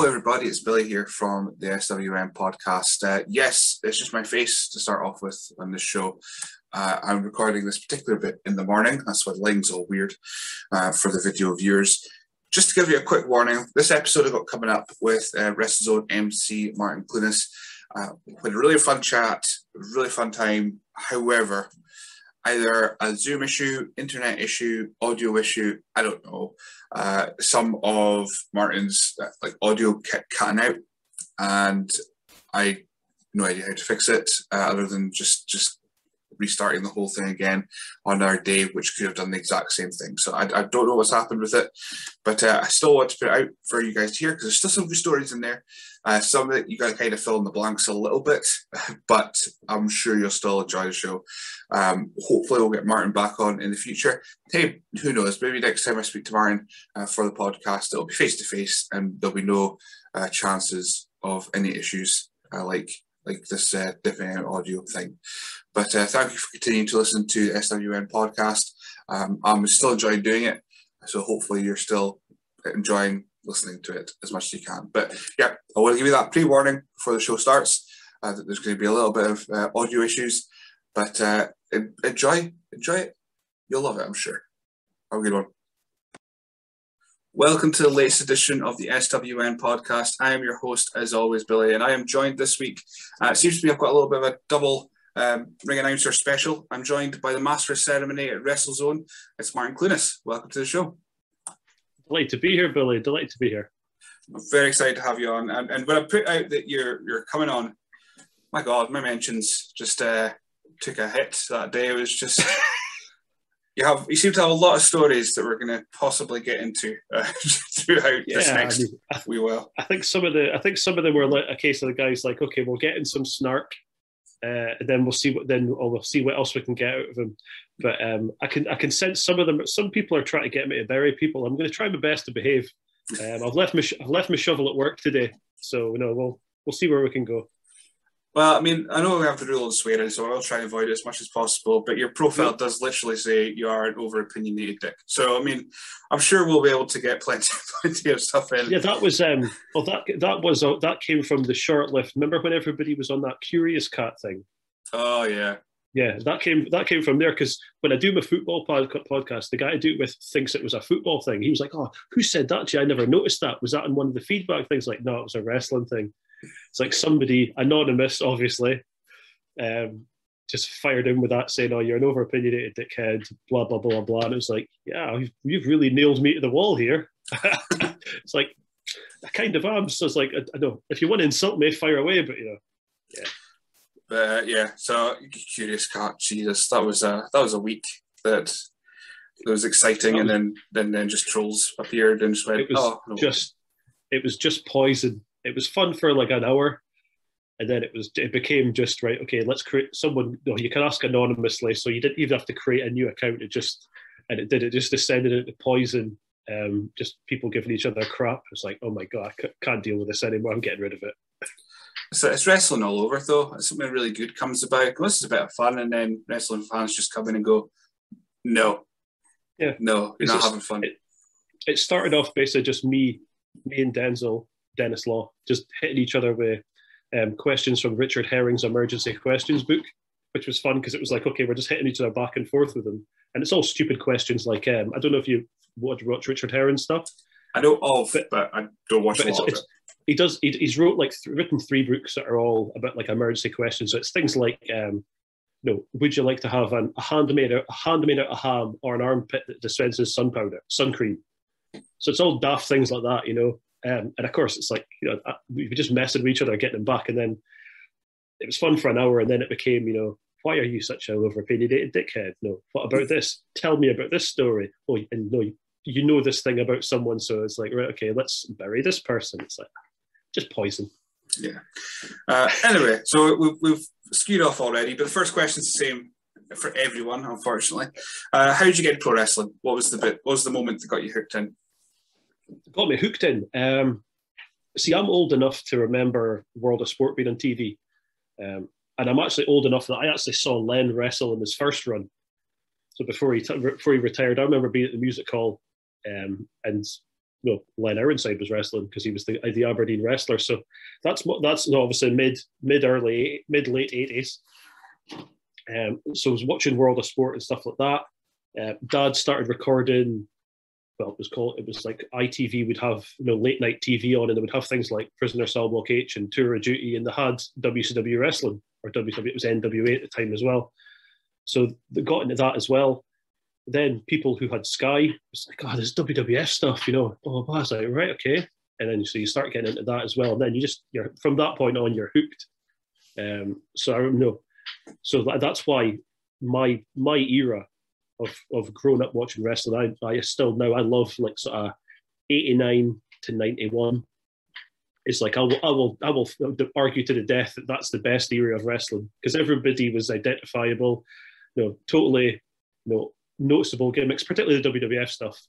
Hello, everybody. It's Billy here from the SWN podcast. Uh, yes, it's just my face to start off with on this show. Uh, I'm recording this particular bit in the morning. That's why the line's all weird uh, for the video viewers. Just to give you a quick warning, this episode I've got coming up with uh, WrestleZone MC Martyn Clunes. Uh, we had a really fun chat, really fun time. However, either a Zoom issue, internet issue, audio issue, I don't know. Uh, some of Martyn's uh, like audio kept cutting out, and I no idea how to fix it uh, other than just just restarting the whole thing again on our day, which could have done the exact same thing. So I, I don't know what's happened with it, but uh, I still want to put it out for you guys hear because there's still some good stories in there. Uh, some of it you got to kind of fill in the blanks a little bit, but I'm sure you'll still enjoy the show. Um, hopefully, we'll get Martyn back on in the future. Hey, who knows? Maybe next time I speak to Martyn uh, for the podcast, it'll be face to face, and there'll be no uh, chances of any issues uh, like like this uh, out audio thing. But uh, thank you for continuing to listen to the SWN podcast. Um, I'm still enjoying doing it, so hopefully you're still enjoying listening to it as much as you can. But yeah, I want to give you that pre-warning before the show starts uh, that there's going to be a little bit of uh, audio issues, but uh, enjoy, enjoy it. You'll love it, I'm sure. Have a good one. Welcome to the latest edition of the SWN podcast. I am your host, as always, Billy, and I am joined this week. Uh, it seems to me I've got a little bit of a double um, ring announcer special. I'm joined by the master of ceremony at WrestleZone. It's Martyn Clunes. Welcome to the show. Delighted to be here, Billy. Delighted to be here. I'm very excited to have you on. And, and when I put out that you're you're coming on, my God, my mentions just uh, took a hit that day. It was just you have you seem to have a lot of stories that we're going to possibly get into uh, throughout yeah, this next I mean, I, we will. I think some of the I think some of them were like a case of the guys like okay we'll get in some snark uh, and then we'll see what then or we'll see what else we can get out of them. But um, I can I can sense some of them. Some people are trying to get me to bury people. I'm going to try my best to behave. Um, I've left my I've left my shovel at work today, so you know we'll we'll see where we can go. Well, I mean, I know we have the rule on swearing, so I'll try and avoid it as much as possible. But your profile does literally say you are an over opinionated dick. So, I mean, I'm sure we'll be able to get plenty, plenty of stuff in. Yeah, that was um. Well, that that was uh, that came from the short lift. Remember when everybody was on that Curious Cat thing? Oh yeah. Yeah, that came that came from there because when I do my football pod, podcast, the guy I do it with thinks it was a football thing. He was like, "Oh, who said that to you? I never noticed that. Was that in one of the feedback things?" Like, no, it was a wrestling thing. It's like somebody anonymous, obviously, um, just fired in with that saying, "Oh, you're an over opinionated dickhead," blah blah blah blah. And it was like, "Yeah, you've, you've really nailed me to the wall here." it's like I kind of am. So it's like I, I know if you want to insult me, fire away. But you know, yeah. Uh, yeah, so curious cat. Jesus, that was a that was a week that it was exciting, was, and then then then just trolls appeared and just went. It was oh, no. just it was just poison it was fun for like an hour. And then it was it became just right okay let's create someone you, know, you can ask anonymously so you didn't even have to create a new account it just and it did it just descended into poison um, just people giving each other crap. It's like oh my god I can't deal with this anymore i'm getting rid of it. So it's wrestling all over though. Something really good comes about. This is a bit of fun and then wrestling fans just come in and go no. Yeah. No you're it's not just, having fun. it, it started off basically just me me and denzel Dennis Law, just hitting each other with um, questions from Richard Herring's emergency questions book, which was fun because it was like, okay, we're just hitting each other back and forth with them. And it's all stupid questions like, um, I don't know if you watch, watch Richard Herring stuff. I know of, but, but I don't watch a lot of it. He does. He, he's wrote like th- written three books that are all about like emergency questions. So it's things like, um, no, would you like to have an, a handmade a handmade out of ham or an armpit that dispenses sun powder, sun cream? So it's all daft things like that, you know. Um, and of course, it's like you know uh, we just messing with each other, getting them back, and then it was fun for an hour, and then it became you know why are you such a over opinionated dickhead? No, what about this? Tell me about this story. Oh, and no, you, know this thing about someone, so it's like right, okay, let's bury this person. It's like just poison. Yeah. Uh, anyway, so we've, we've skewed off already, but the first question's the same for everyone, unfortunately. Uh, how did you get pro wrestling? What was the bit? What was the moment that got you hooked in? Got me hooked in. Um, see, I'm old enough to remember World of Sport being on TV, um, and I'm actually old enough that I actually saw Len wrestle in his first run. So before he t- before he retired, I remember being at the music hall, um, and you know, Len Ironside was wrestling because he was the, the Aberdeen wrestler. So that's that's obviously mid mid early mid late eighties. Um, so I was watching World of Sport and stuff like that. Uh, Dad started recording. Well, it was called. It was like ITV would have you know late night TV on, and they would have things like Prisoner Cell Block H and Tour of Duty, and they had WCW wrestling or WCW. It was NWA at the time as well. So they got into that as well. Then people who had Sky was like, "Oh, there's WWF stuff," you know. Oh, I was like, "Right, okay." And then so you start getting into that as well. And then you just you're from that point on, you're hooked. Um, so I don't know so that's why my my era of of growing up watching wrestling, I, I still now I love like sort of eighty nine to ninety one. It's like I will I will I will argue to the death that that's the best era of wrestling because everybody was identifiable, you know, totally, you know, noticeable gimmicks, particularly the WWF stuff,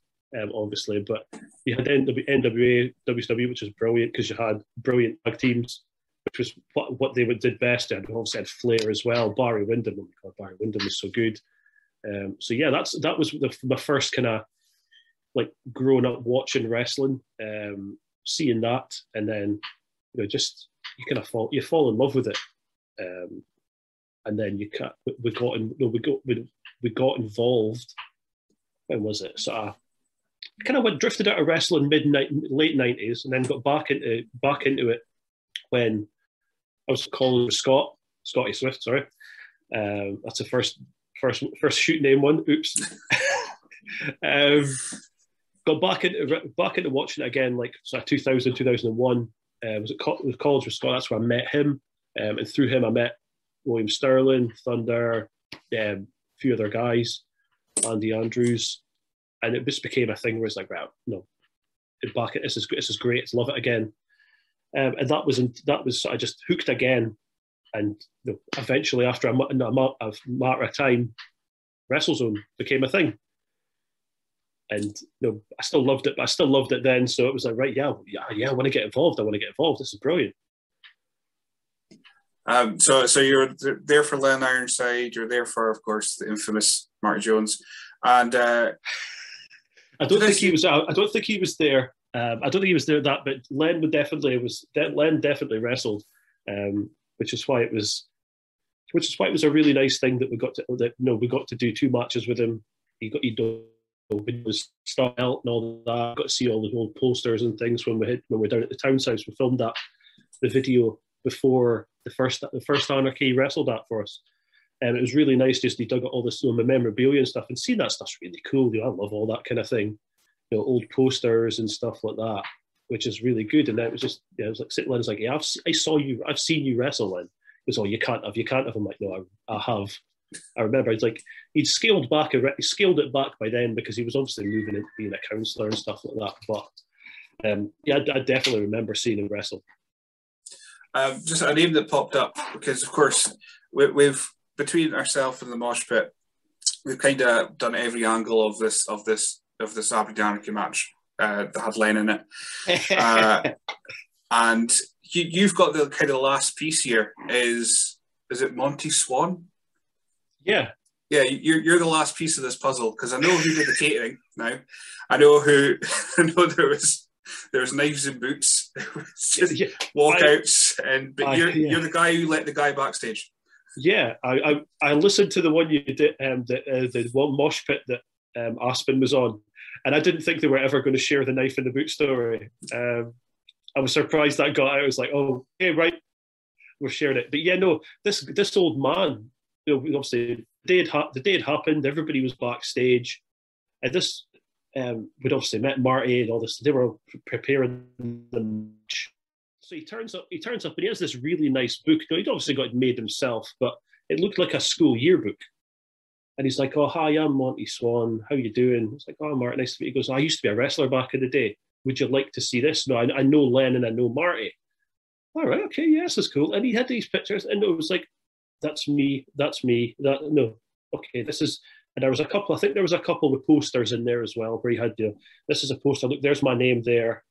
um, obviously. But you had NWA, WCW, which was brilliant because you had brilliant tag teams which was what, what they did best. And obviously had Flair as well. Barry Windham, oh my God, Barry Windham was so good. Um, so yeah, that's that was the, my first kind of like growing up watching wrestling, um, seeing that, and then you know just you kind of fall you fall in love with it, um, and then you can we got in, we got we, we got involved. When was it? So I kind of went drifted out of wrestling mid late nineties, and then got back into back into it when I was called Scott, Scotty Swift, sorry. Um, that's the first first first shoot name one. Oops. um, got back into back into watching it again, like so 2000, 2001. Uh, was it, it was college with Scott? That's where I met him, um, and through him I met William Sterling, Thunder, um, a few other guys, Andy Andrews, and it just became a thing where it's like, right, no, back it. This is this is great. Love it again. Um, and that was that was I just hooked again, and you know, eventually after a, a, matter of time, WrestleZone became a thing. And you know, I still loved it, but I still loved it then. So it was like, right, yeah, yeah, yeah, I want to get involved. I want to get involved. This is brilliant. Um, so, so you're there for Len Ironside. You're there for, of course, the infamous Marty Jones, and uh, I don't think he was. I don't think he was there um, I don't think he was there that, but Len would definitely was Len definitely wrestled, um, which is why it was, which is why it was a really nice thing that we got to that no we got to do two matches with him. He got he was style and all that. Got to see all the old posters and things when we had when we were down at the town's house. We filmed that the video before the first the first Anarchy wrestled that for us. And it was really nice just he dug out all this you know, memorabilia and stuff and seeing that stuff's really cool. You know, I love all that kind of thing you know, old posters and stuff like that, which is really good. And then it was just, yeah, it was like like, yeah, I've, I saw you, I've seen you wrestle. And it was, oh, you can't have, you can't have. I'm like, no, I, I have. I remember it's like he'd scaled back, he scaled it back by then because he was obviously moving into being a counselor and stuff like that. But um, yeah, I, I, definitely remember seeing him wrestle. Um, just a name that popped up because, of course, we, have between ourselves and the mosh pit, we've kind of done every angle of this of this of this Anarchy match uh, that had Len in it. Uh, and you, have got the kind of last piece here. Is is it Monty Swan? Yeah. Yeah, you're, you're the last piece of this puzzle because I know who did the catering now. I know who. I know there was there was knives and boots, yeah, walkouts, I, and but I, you're yeah. you're the guy who let the guy backstage. Yeah, I I, I listened to the one you did, um, the uh, the one mosh pit that um, Aspen was on, and I didn't think they were ever going to share the knife in the boot story. Um, I was surprised that got out. I was like, oh, hey, right, we're sharing it. But yeah, no, this this old man, you know, obviously the day had, ha- the day had happened. Everybody was backstage, and this um, we'd obviously met Marty and all this. They were preparing the So he turns up. He turns up, and he has this really nice book. he'd obviously got made himself, but it looked like a school yearbook. And he's like, "Oh, hi, I'm Monty Swan. How you doing?" It's like, "Oh, Marty, nice to meet you." He goes, "I used to be a wrestler back in the day. Would you like to see this?" No, I, I know Len and I know Marty. All right, okay, yes, that's cool. And he had these pictures, and it was like, that's me, that's me. That no, okay, this is. And there was a couple. I think there was a couple with posters in there as well, where he had the. This is a poster. Look, there's my name there.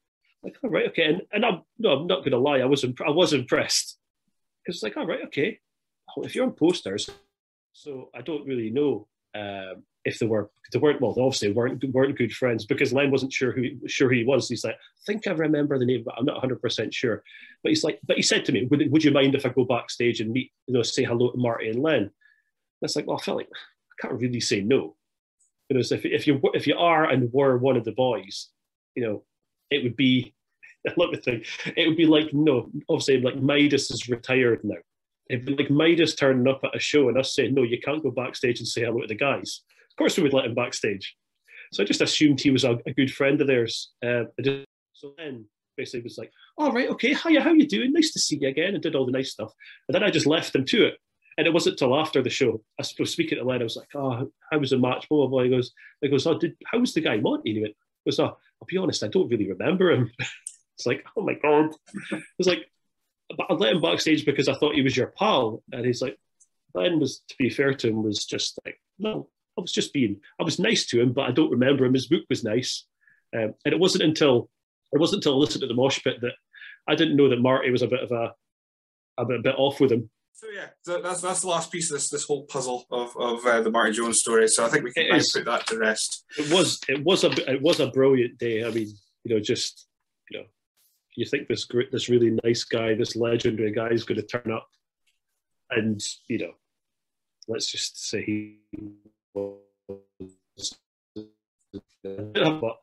Like, all right, okay. And, and I'm no, I'm not going to lie. I was imp- I was impressed because it's like, all right, okay. If you're on posters, so I don't really know um, if they were they weren't well they obviously weren't weren't good friends because Len wasn't sure who sure who he was. He's like, I think I remember the name, but I'm not 100 percent sure. But he's like, but he said to me, would, would you mind if I go backstage and meet you know say hello to Marty and Len? And it's like, well, I felt like I can't really say no. You know, so if if you if you are and were one of the boys, you know, it would be. I. It would be like no, obviously like Midas is retired now. Like Midas turning up at a show and us saying, no, you can't go backstage and say hello to the guys of course we would let him backstage. So I just assumed he was a, a good friend of theirs. Uh, so then basically was like, all right, okay, hiya, how you doing? Nice to see you again, and did all the nice stuff. And then I just left him to it. And it wasn't till after the show, I was speaking to Len, I was like, oh, how was the match? Blah, blah, blah. He goes, he goes oh, did, how was the guy Monty? And he went, goes, oh, I'll be honest, I don't really remember him. it's like, oh my God. It's like, but I let him backstage because I thought he was your pal. And he's like, Len was, to be fair to him, was just like, no, I was just being, I was nice to him, but I don't remember him. His book was nice. Um, and it wasn't until, it wasn't until I listened to the mosh pit that I didn't know that Marty was a bit of a, a bit, a bit off with him. So yeah, so that's that's the last piece of this this whole puzzle of of uh, the Marty Jones story. So I think we can put that to rest. It was it was a it was a brilliant day. I mean, you know, just you know, you think this great this really nice guy, this legendary guy is going to turn up, and you know, let's just say he but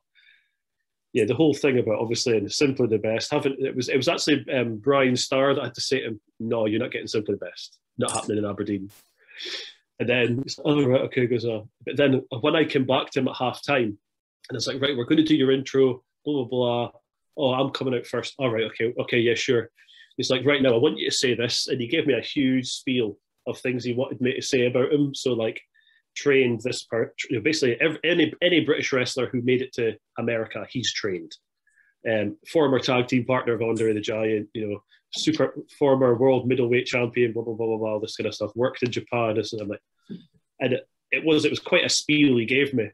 yeah, the whole thing about obviously and simply the best. Having it was it was actually um, Brian Starr that had to say to him, "No, you're not getting simply the best. Not happening in Aberdeen." And then, oh right, okay, goes on. But then when I came back to him at half time, and it's like, right, we're going to do your intro, blah blah blah. Oh, I'm coming out first. All right, okay, okay, yeah, sure. He's like, right now, I want you to say this, and he gave me a huge spiel of things he wanted me to say about him. So like, trained this part. You know, basically, every, any any British wrestler who made it to America, he's trained. Um, former tag team partner of Andre the Giant, you know, super former world middleweight champion, blah blah blah blah blah, this kind of stuff. Worked in Japan, this and I'm like, and it, it was it was quite a spiel he gave me,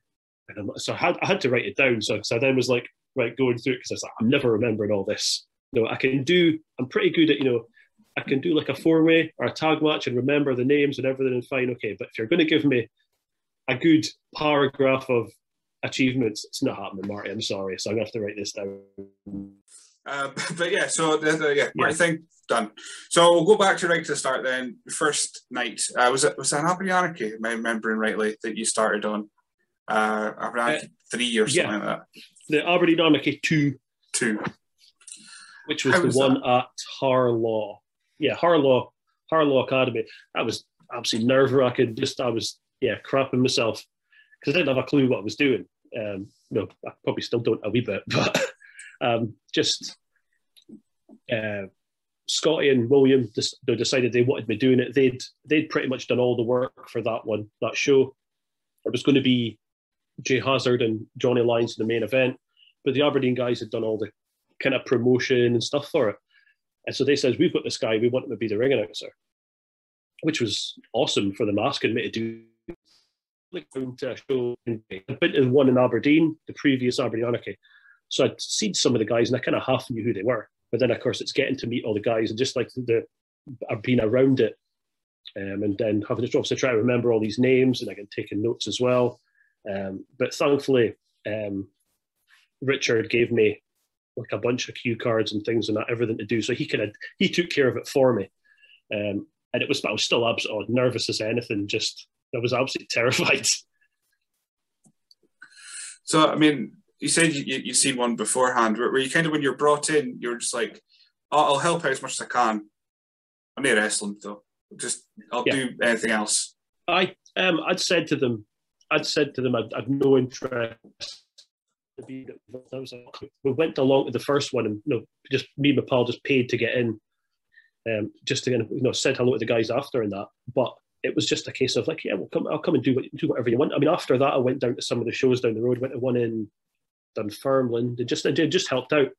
and I'm, so I had I had to write it down. So, so I then was like, right, going through it because I was like, I'm never remembering all this. You know, I can do. I'm pretty good at you know. I can do like a four way or a tag match and remember the names and everything and fine, okay. But if you're going to give me a good paragraph of achievements. It's not happening, Marty. I'm sorry, so I'm gonna have to write this down. Uh, but yeah, so yeah, yeah. thing done. So we'll go back to right to the start then. First night uh, was it was it an Anarchy? Am I remembering rightly that you started on uh, uh, three or something yeah. like that? The Aberdeen Anarchy two. Two. Which was How the was one that? at Harlaw. Yeah, Harlaw, Harlaw Academy. That was absolutely nerve wracking. Just I was yeah, crapping myself because I didn't have a clue what I was doing. Um, no, I probably still don't a wee bit, but um, just uh, Scotty and William they decided they wanted me doing it. They'd they'd pretty much done all the work for that one, that show. It was going to be Jay Hazard and Johnny Lyons in the main event, but the Aberdeen guys had done all the kind of promotion and stuff for it. And so they says, "We've got this guy. We want him to be the ring announcer," which was awesome for them asking me to do to a show. I'd been to one in Aberdeen, the previous Aberdeen Anarchy. So I'd seen some of the guys and I kind of half knew who they were. But then, of course, it's getting to meet all the guys and just like the, I've been around it. Um, and then having to obviously try to remember all these names and can take notes as well. Um, but thankfully, um, Richard gave me like a bunch of cue cards and things and that, everything to do. So he kind of he took care of it for me. Um, and it was but I was still absolutely nervous as anything, just I was absolutely terrified. So, I mean, you said you, you'd seen one beforehand. Were you kind of, when you're brought in, you're just like, oh, I'll help out as much as I can. I'm near wrestling, though. Just, I'll yeah. do anything else. I, um, I'd said to them, I'd said to them, I'd, I'd no interest. We went along to the first one, and you know, just me and my pal just paid to get in, um, just to you know said hello to the guys after and that. But it was just a case of like, yeah, well, come, I'll come and do what, do whatever you want. I mean, after that, I went down to some of the shows down the road. Went to one in Dunfermline. It just, just helped out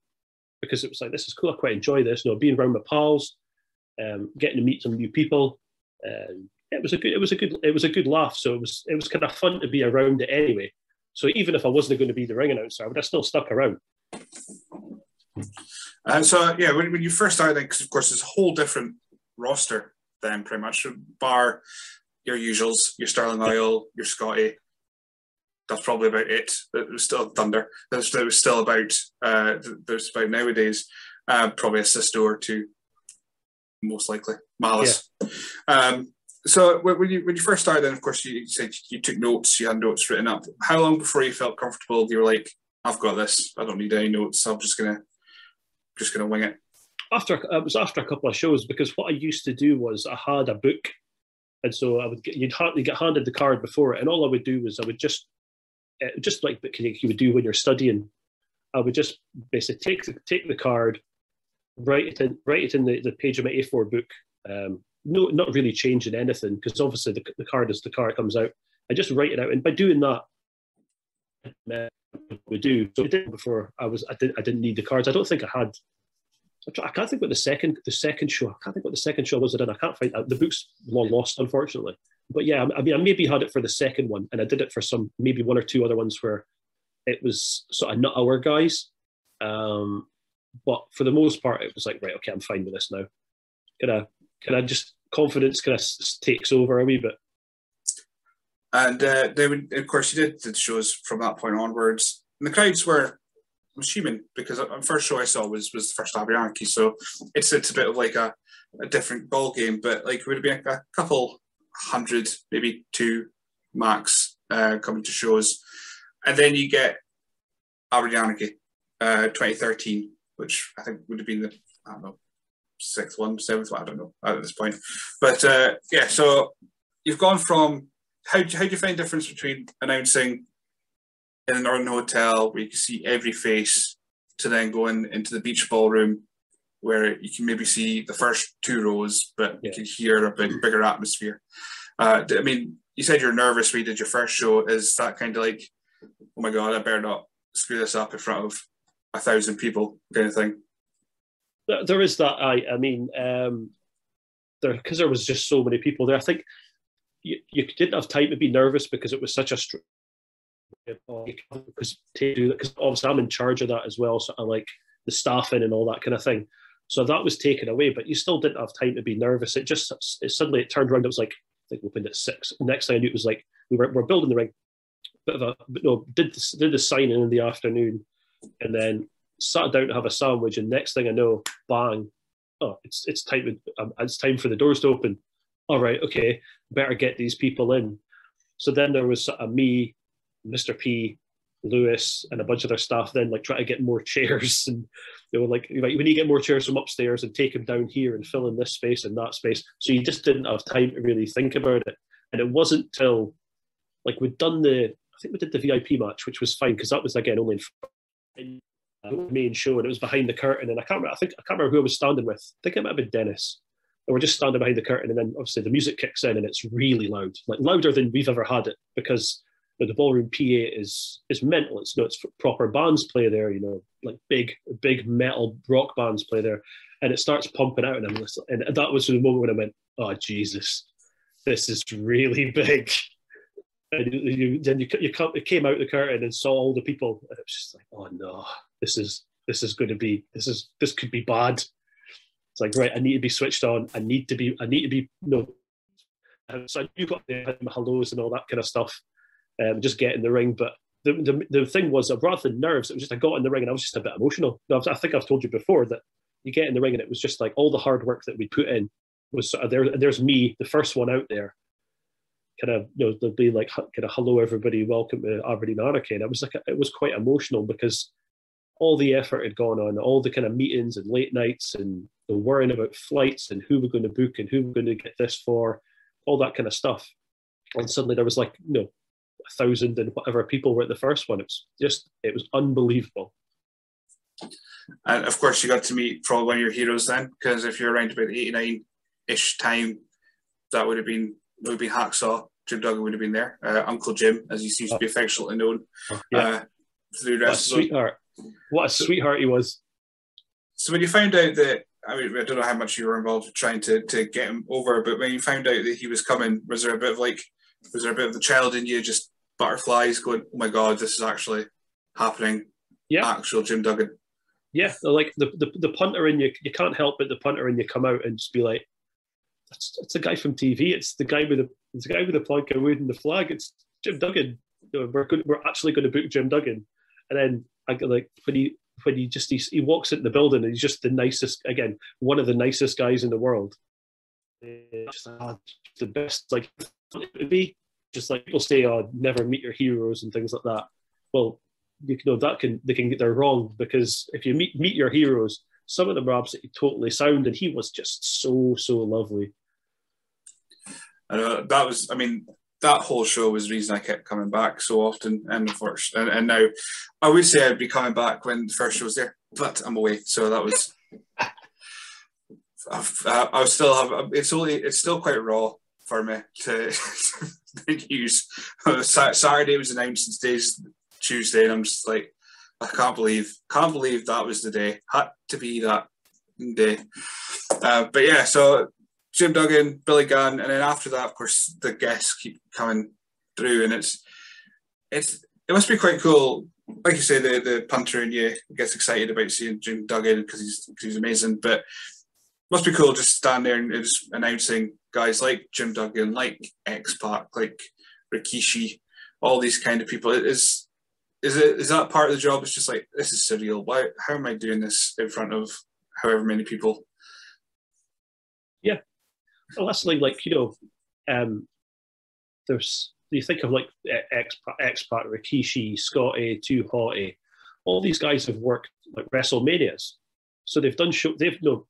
because it was like, this is cool. I quite enjoy this. You know, being around my pals, um, getting to meet some new people. Um, it was a good, it was a good, it was a good laugh. So it was, it was kind of fun to be around it anyway. So even if I wasn't going to be the ring announcer, I would have still stuck around. Uh, so yeah, when, when you first started, because of course it's a whole different roster then, pretty much. Bar your usuals, your Sterling Oil, your Scotty. That's probably about it. It was still Thunder. It was, was still about. Uh, there's about nowadays uh, probably a sister or two, most likely Malice. Yeah. Um, so when you when you first started, then of course you said you took notes, you had notes written up. How long before you felt comfortable? You were like, "I've got this. I don't need any notes. I'm just gonna just gonna wing it." After it was after a couple of shows because what I used to do was I had a book, and so I would get you'd hardly get handed the card before it, and all I would do was I would just uh, just like you would do when you're studying, I would just basically take the, take the card, write it in write it in the, the page of my A4 book. Um, no, not really changing anything because obviously the, the card is the card comes out. I just write it out, and by doing that, we do. So I did before I was I didn't I didn't need the cards. I don't think I had. I can't think what the second the second show. I can't think what the second show was I did. I can't find uh, the book's long lost, unfortunately. But yeah, I mean, I maybe had it for the second one, and I did it for some maybe one or two other ones where it was sort of not our guys. Um, but for the most part, it was like right, okay, I'm fine with this now. Can Can I just confidence kind of takes over a wee bit. And uh, they would, of course, you did the shows from that point onwards. And the crowds were, I'm assuming, because the first show I saw was was the first Abbey so it's it's a bit of like a, a different ball game. But like would have been a, couple hundred, maybe two max, uh, coming to shows, and then you get Anarchy, uh, 2013, which I think would have been the I don't know sixth one, seventh one, I don't know at this point. But uh, yeah, so you've gone from how, how do you find the difference between announcing in a Northern Hotel where you can see every face to then going into the beach ballroom where you can maybe see the first two rows, but yeah. you can hear a big, bigger atmosphere. Uh, I mean, you said you're nervous when you did your first show. Is that kind of like, oh my God, I better not screw this up in front of a thousand people kind of thing? There is that. I I mean, um, there because there was just so many people there. I think you, you didn't have time to be nervous because it was such a str- because to do that because obviously I'm in charge of that as well. So I like the staffing and all that kind of thing. So that was taken away, but you still didn't have time to be nervous. It just it, suddenly it turned around. It was like I think we opened at six. Next thing I knew, it was like we were, we're building the ring. Bit of a no did the, did the signing in the afternoon, and then sat down to have a sandwich, and next thing I know, bang! Oh, it's it's time. Um, it's time for the doors to open. All right, okay, better get these people in. So then there was a me, Mr. P, Lewis, and a bunch of their staff. Then like try to get more chairs, and they were like, "We need to get more chairs from upstairs and take them down here and fill in this space and that space." So you just didn't have time to really think about it. And it wasn't till like we'd done the, I think we did the VIP match, which was fine because that was again only in main show, and it was behind the curtain. And I can't remember, I think I can't remember who I was standing with. I think it might have been Dennis. And we're just standing behind the curtain, and then obviously the music kicks in, and it's really loud, like louder than we've ever had it, because you know, the ballroom PA is is mental. It's you know, it's proper bands play there, you know, like big big metal rock bands play there, and it starts pumping out, and I'm listening, and that was the moment when I went, oh Jesus, this is really big and you, then you, you, come, you came out the curtain and saw all the people, and it was just like, oh no, this is this is going to be this is this could be bad. It's like right, I need to be switched on. I need to be I need to be you know. so you got the hellos and all that kind of stuff, um, just get in the ring. But the, the, the thing was, rather than nerves, it was just I got in the ring and I was just a bit emotional. I think I've told you before that you get in the ring and it was just like all the hard work that we put in was sort of there. There's me, the first one out there, kind of you know there'll be like kind of hello everybody, welcome to Aberdeen Anarchy, and it was like it was quite emotional because all the effort had gone on, all the kind of meetings and late nights and the worrying about flights and who we're going to book and who we're going to get this for, all that kind of stuff. And suddenly there was like, you know, a thousand and whatever people were at the first one. It was just, it was unbelievable. And of course, you got to meet probably one of your heroes then, because if you're around about 89 ish time, that would have been would have been Hacksaw. Jim Duggan would have been there. Uh, Uncle Jim, as he seems to be affectionately known. Yeah. Uh, through the rest sweetheart. What a sweetheart he was. So when you found out that I mean, I don't know how much you were involved with trying to, to get him over, but when you found out that he was coming, was there a bit of like, was there a bit of the child in you just butterflies going, oh my God, this is actually happening? Yeah. Actual Jim Duggan. Yeah. Like the, the, the punter in you, you can't help but the punter in you come out and just be like, that's, that's the guy from TV. It's the guy with the, it's the guy with the plank of wood and the flag. It's Jim Duggan. You know, we're, good, we're actually going to book Jim Duggan. And then I like when he when he just he, he walks into the building and he's just the nicest again one of the nicest guys in the world. Just, uh, the best like be just like people say oh never meet your heroes and things like that. Well you know that can they can get they're wrong because if you meet meet your heroes some of them are absolutely totally sound and he was just so so lovely. And uh, that was i mean that whole show was the reason I kept coming back so often. And first, and, and now I would say I'd be coming back when the first show was there, but I'm away. So that was. I've, I still have. It's only. It's still quite raw for me to use. Saturday was announced and today's Tuesday, and I'm just like, I can't believe, can't believe that was the day. Had to be that day. Uh, but yeah, so Jim Duggan, Billy Gunn, and then after that, of course, the guests keep coming through, and it's it's it must be quite cool. Like you say, the the punter in you gets excited about seeing Jim Duggan because he's cause he's amazing, but must be cool just stand there and just announcing guys like Jim Duggan, like X Pac, like Rikishi, all these kind of people. Is is it is that part of the job? It's just like this is surreal. Why? How am I doing this in front of however many people? Yeah, well, that's like, like you know, um, there's you think of like X X Pac, Rikishi, Scotty, Too Hotty, all these guys have worked like WrestleManias, so they've done show. They've you know,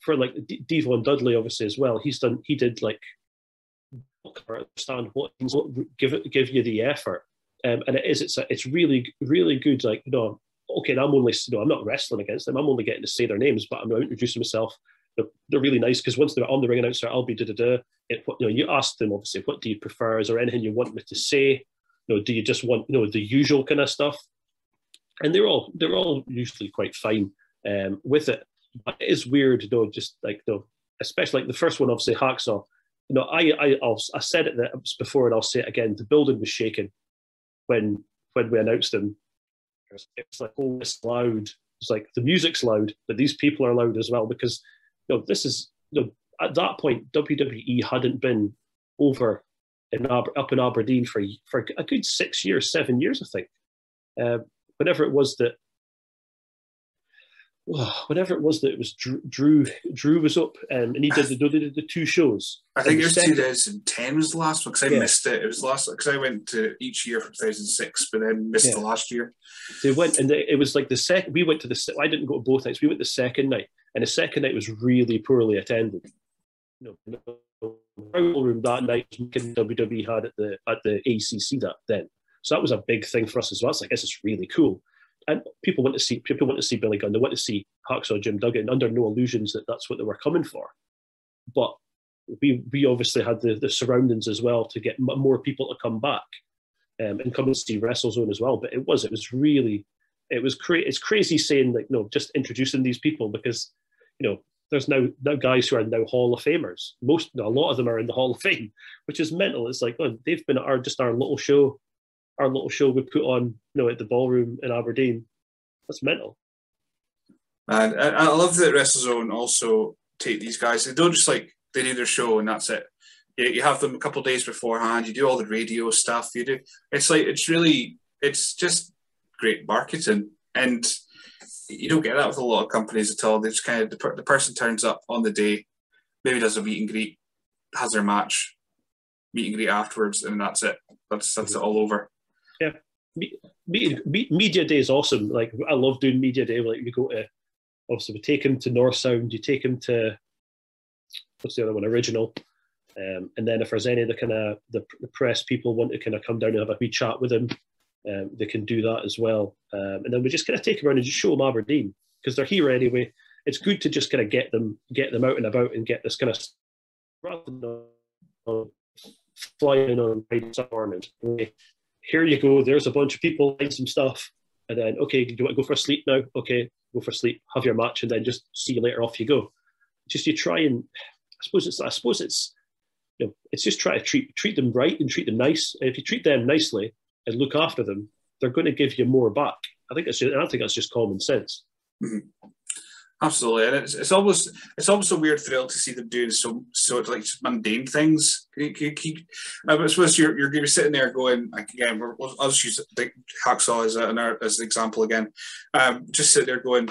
for like D- Devon Dudley obviously as well. He's done. He did like understand what give it give you the effort, um, and it is. It's a, it's really really good. Like you know, okay, I'm only you know I'm not wrestling against them. I'm only getting to say their names, but I'm introducing myself they're, they're really nice because once they're on the ring announcer, I'll be da da da. It, you know, you ask them obviously, what do you prefer? Is there anything you want me to say? You know, do you just want you know the usual kind of stuff? And they're all they're all usually quite fine um, with it. But it is weird, you know, just like you know, especially like the first one, obviously Hacksaw. You know, I I I'll, I said it before, and I'll say it again. The building was shaking when when we announced them. It's like oh, it's loud. It's like the music's loud, but these people are loud as well because you know, this is you know, at that point WWE hadn't been over in Aber- up in Aberdeen for for a good six years, seven years, I think. Uh, whenever it was that, well, whenever it was that it was Drew Drew, Drew was up um, and he did the, did the two shows. I think it was 2010 was the last one because I yeah. missed it. It was the last because I went to each year from 2006, but then missed yeah. the last year. They went and they, it was like the second. We went to the. I didn't go to both nights. We went the second night, and the second night was really poorly attended. You know, no room that night WWE had at the at the ACC that then. So that was a big thing for us as well. It's like this is really cool, and people want to see people want to see Billy Gunn. They want to see Hacksaw Jim Duggan under no illusions that that's what they were coming for. But we we obviously had the, the surroundings as well to get more people to come back um, and come and see WrestleZone as well. But it was it was really it was cra- it's crazy saying like no just introducing these people because you know, there's now now guys who are now Hall of Famers. Most, a lot of them are in the Hall of Fame, which is mental. It's like, oh, they've been at our just our little show, our little show we put on, you know, at the ballroom in Aberdeen. That's mental. And, I love that WrestleZone also take these guys. They don't just like they do their show and that's it. You, you have them a couple days beforehand. You do all the radio stuff. You do. It's like it's really it's just great marketing and you don't get that with a lot of companies at all. They just kind of the, the person turns up on the day, maybe does a meet and greet, has their match, meet and greet afterwards, and that's it. That's that's it all over. Yeah, me, me, media day is awesome. Like I love doing media day. Like you go to obviously we take him to North Sound, you take him to what's the other one, original. Um, and then if there's any of the kind of the, the press people want to kind of come down and have a wee chat with him, um, they can do that as well. Um, and then we just kind of take them around and just show them Aberdeen because they're here anyway. It's good to just kind of get them get them out and about and get this kind of rather than flying on and here you go. There's a bunch of people buying some stuff, and then okay, do you want to go for a sleep now? Okay, go for sleep, have your match, and then just see you later. Off you go. Just you try and I suppose it's I suppose it's you know it's just try to treat treat them right and treat them nice. And if you treat them nicely and look after them, they're going to give you more back. I think it's just, I think that's just common sense. Mm-hmm. Absolutely, and it's, it's almost it's almost a weird thrill to see them doing so so like mundane things. You, you, you, I suppose you're you're, you're sitting there going like, again. I'll just use the hacksaw as an as an example again. Um, just sit there going,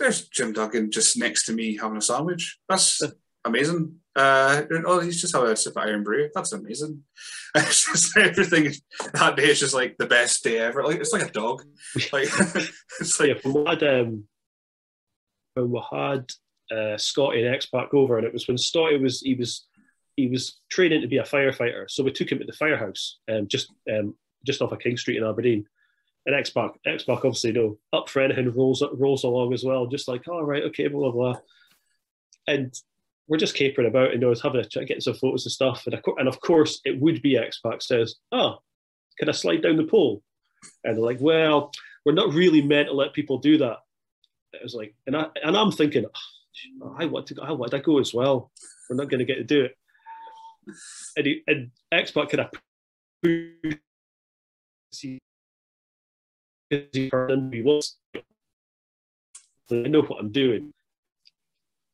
"There's Jim Duggan just next to me having a sandwich. That's amazing. Uh, oh, he's just having a sip of Irn-Bru. That's amazing. It's just everything that day is just like the best day ever. Like it's like a dog. Like it's like yeah, we had um, when we had uh, Scotty and X Pac over, and it was when Scotty was he was he was training to be a firefighter. So we took him to the firehouse, um, just um, just off of King Street in Aberdeen. And X Pac obviously no up for anything rolls rolls along as well, just like all oh, right, okay, blah blah blah. And we're just capering about and you know, having a chat, getting some photos and stuff. And, and of course, it would be X Pac says, "Oh, can I slide down the pole?" And they're like, "Well, we're not really meant to let people do that." It was like, and I and I'm thinking, oh, I want to go. I want to go as well. We're not going to get to do it. And, he, and X Pac kind of he wants. I know what I'm doing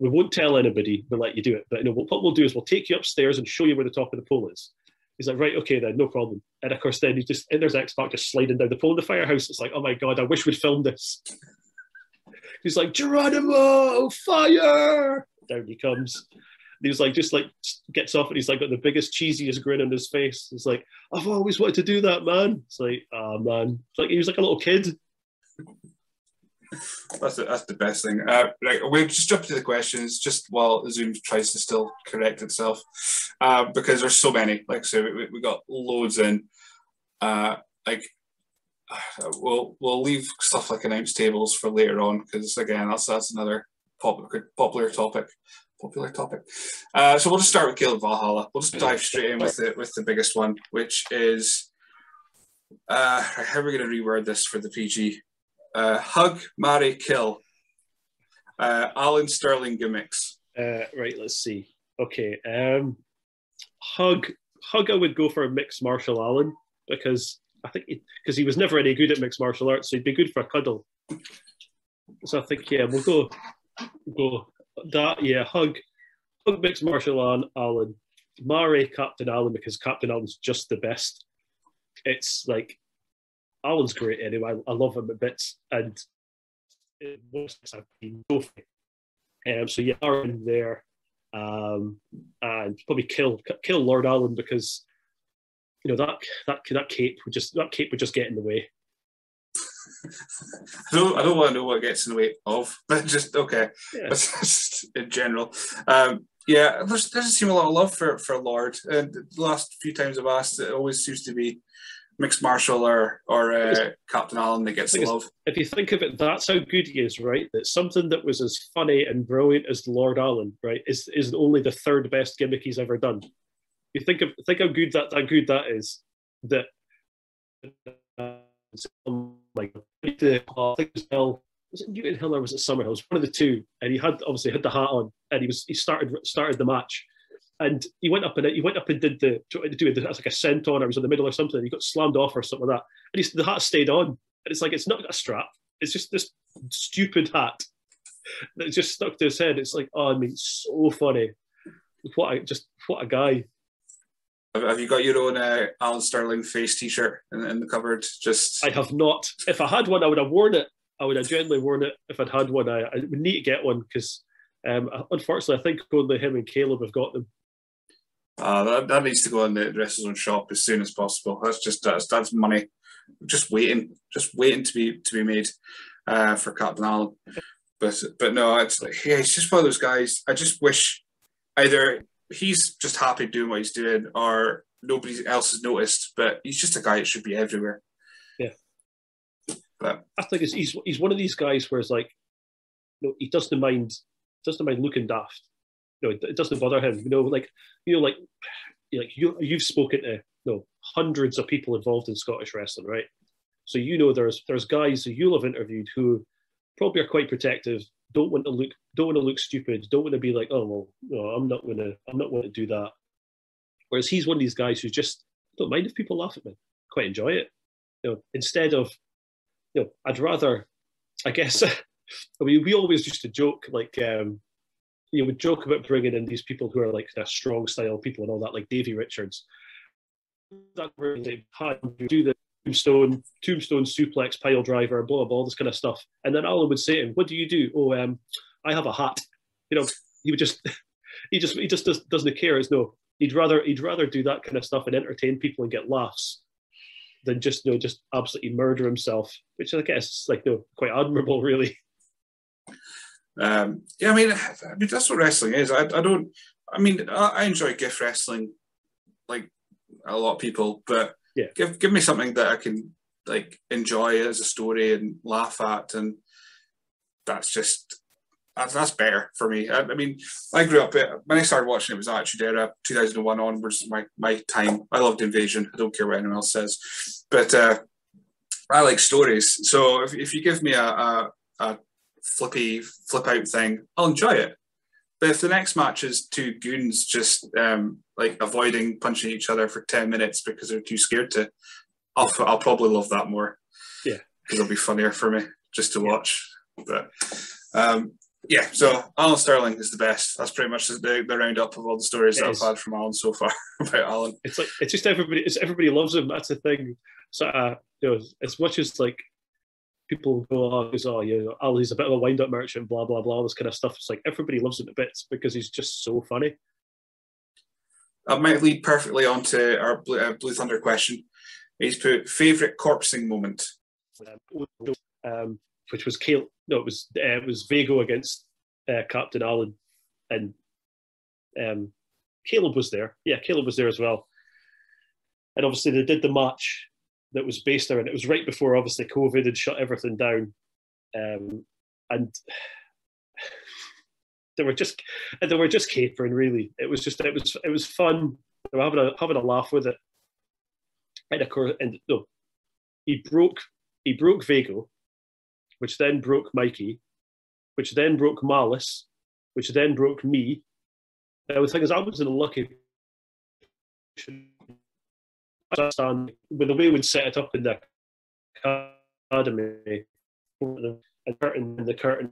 we won't tell anybody, we'll let you do it. But you know, what we'll do is we'll take you upstairs and show you where the top of the pole is. He's like, right, okay, then, no problem. And of course, then he just, and there's X just sliding down the pole in the firehouse. It's like, oh my God, I wish we'd filmed this. He's like, Geronimo, fire! Down he comes. And he was like, just like gets off and he's like got the biggest, cheesiest grin on his face. It's like, I've always wanted to do that, man. It's like, ah, oh, man. It's like he was like a little kid. That's the, that's the best thing. Uh, right, we'll just jump to the questions just while Zoom tries to still correct itself, uh, because there's so many. Like so, we, we got loads in. Uh, like we'll we'll leave stuff like announce tables for later on because again that's that's another popular popular topic. Popular topic. Uh, so we'll just start with Caleb Valhalla. We'll just dive straight in with the with the biggest one, which is uh, how are we going to reword this for the PG? Uh, hug, marry, kill. Uh, Alan Sterling gimmicks. Uh, right, let's see. Okay, um, hug. Hug. I would go for a mixed martial Alan because I think because he was never any good at mixed martial arts, so he'd be good for a cuddle. So I think yeah, we'll go go that yeah. Hug. Hug mixed martial Alan. Alan. Marry Captain Alan because Captain Alan's just the best. It's like Alan's great anyway. I, love him a bits, and I've been Um, so yeah, Aaron there, um, and probably kill kill Lord Alan because you know that that that cape would just that cape would just get in the way. I don't I don't want to know what gets in the way of, but just okay. Yeah. just in general. Um, yeah, there's doesn't seem a lot of love for for Lord. And the last few times I've asked, it always seems to be mixed martial or or uh, Captain Alan that gets the love. If you think of it, that's how good he is, right? That something that was as funny and brilliant as Lord Alan, right, is is only the third best gimmick he's ever done. You think of think how good that how good that is. That uh, like the uh, I think it was was it Newton Hill or was it Summerhill? It was one of the two, and he had obviously had the hat on, and he was he started started the match, and he went up and he went up and did the do it as like a senton or was in the middle or something. And he got slammed off or something like that, and he, the hat stayed on. And it's like it's not a strap; it's just this stupid hat that just stuck to his head. It's like oh, I mean, so funny. What a just what a guy. Have you got your own uh, Alan Sterling face T-shirt in, in, the cupboard? Just I have not. If I had one, I would have worn it. I would have genuinely worn it if I'd had one. I, I would need to get one because, um, unfortunately, I think only him and Caleb have got them. Uh, that, that needs to go in the WrestleZone shop as soon as possible. That's just that's, that's money, just waiting, just waiting to be to be made uh, for Captain Alan. But but no, it's like yeah, he's just one of those guys. I just wish either he's just happy doing what he's doing, or nobody else has noticed. But he's just a guy that should be everywhere. Yeah. But I think he's he's one of these guys where it's like, you know, he doesn't mind doesn't mind looking daft you know, it doesn't bother him. You know, like you know, like like you you've spoken to you know hundreds of people involved in Scottish wrestling, right? So you know there's there's guys who you'll have interviewed who probably are quite protective. Don't want to look don't want to look stupid. Don't want to be like, oh well, no, I'm not gonna I'm not going to do that. Whereas he's one of these guys who just don't mind if people laugh at me. Quite enjoy it. You know, instead of you know, I'd rather, I guess. I mean, we always used to joke like um, you would joke about bringing in these people who are like that strong style people and all that, like Davey Richards. That really do the tombstone, tombstone suplex, pile driver, blah, blah, all this kind of stuff. And then Alan would say to him, What do you do? Oh, um, I have a hat. You know, he would just he just he just does, doesn't care. It's no, he'd rather he'd rather do that kind of stuff and entertain people and get laughs than just you know just absolutely murder himself, which I guess is like know, quite admirable, really. Um, yeah, I mean, I mean that's what wrestling is. I, I don't. I mean, I, I enjoy gift wrestling, like a lot of people, but yeah. give give me something that I can like enjoy as a story and laugh at, and that's just that's, that's better for me. I, I, mean, I grew up when I started watching it was Attitude Era, 2001 onwards. My my time. I loved Invasion. I don't care what anyone else says, but uh, I like stories. So if, if you give me a, a, a flippy flip out thing, I'll enjoy it. But if the next match is two goons just um, like avoiding punching each other for ten minutes because they're too scared to, I'll, I'll probably love that more. Yeah, because it'll be funnier for me just to watch. But um, yeah, so Alan Sterling is the best. That's pretty much the, the roundup of all the stories it that is. I've had from Alan so far about Alan. It's like it's just everybody. It's everybody loves him. That's the thing. So uh, you know, as much as like people go, oh, he's, oh, know, oh, he's a bit of a wind-up merchant, blah blah blah, all this kind of stuff. It's like everybody loves him to bits because he's just so funny. That might lead perfectly onto our Blue, uh, Blue Thunder question. He's put favorite corpsing moment, um, which was Kale. No, it was uh, it was Vago against uh, Captain Alan, and um, Caleb was there. Yeah, Caleb was there as well. And obviously, they did the match that was based and it was right before obviously COVID had shut everything down, um, and they were just they were just capering. Really, it was just it was it was fun. They were having a having a laugh with it, and of course, and no, he broke he broke Vago, which then broke Mikey, which then broke Malice, which then broke me. Now the thing is, I was in a lucky understand with the way we'd set it up in the academy, and curtain and the curtain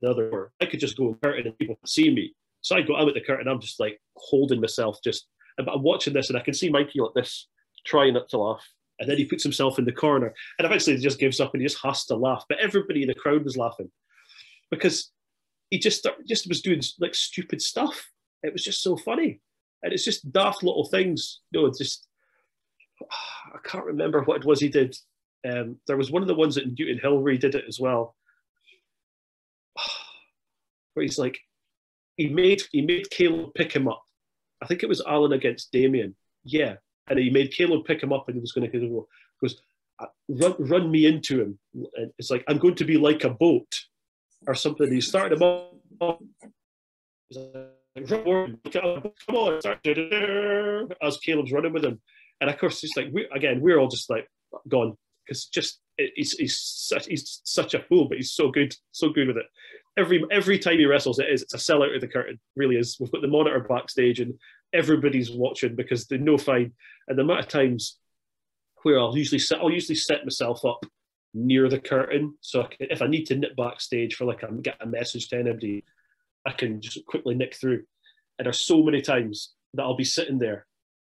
the other door. I could just go and curtain and people see me. So I go out at the curtain, I'm just like holding myself, just but I'm watching this and I can see Mikey like this, trying not to laugh. And then he puts himself in the corner and eventually he just gives up and he just has to laugh. But everybody in the crowd was laughing because he just just was doing like stupid stuff. It was just so funny and it's just daft little things. You know, just I can't remember what it was he did. Um, there was one of the ones that Newton Hill where he did it as well, where he's like, he made he made Caleb pick him up. I think it was Alan against Damien. Yeah, and he made Caleb pick him up, and he was going to go goes run run me into him. And it's like I'm going to be like a boat or something. He started him up come on, as Caleb's running with him. And of course, it's like, we, again, we're all just like gone because just he's, he's, such, he's such a fool, but he's so good, so good with it. Every every time he wrestles, it is it's a sellout of the curtain. Really is. We've got the monitor backstage, and everybody's watching because they know fine. And the amount of times where I'll usually set, I'll usually set myself up near the curtain, so I can, if I need to nip backstage for like a get a message to anybody, I can just quickly nick through. And there's so many times that I'll be sitting there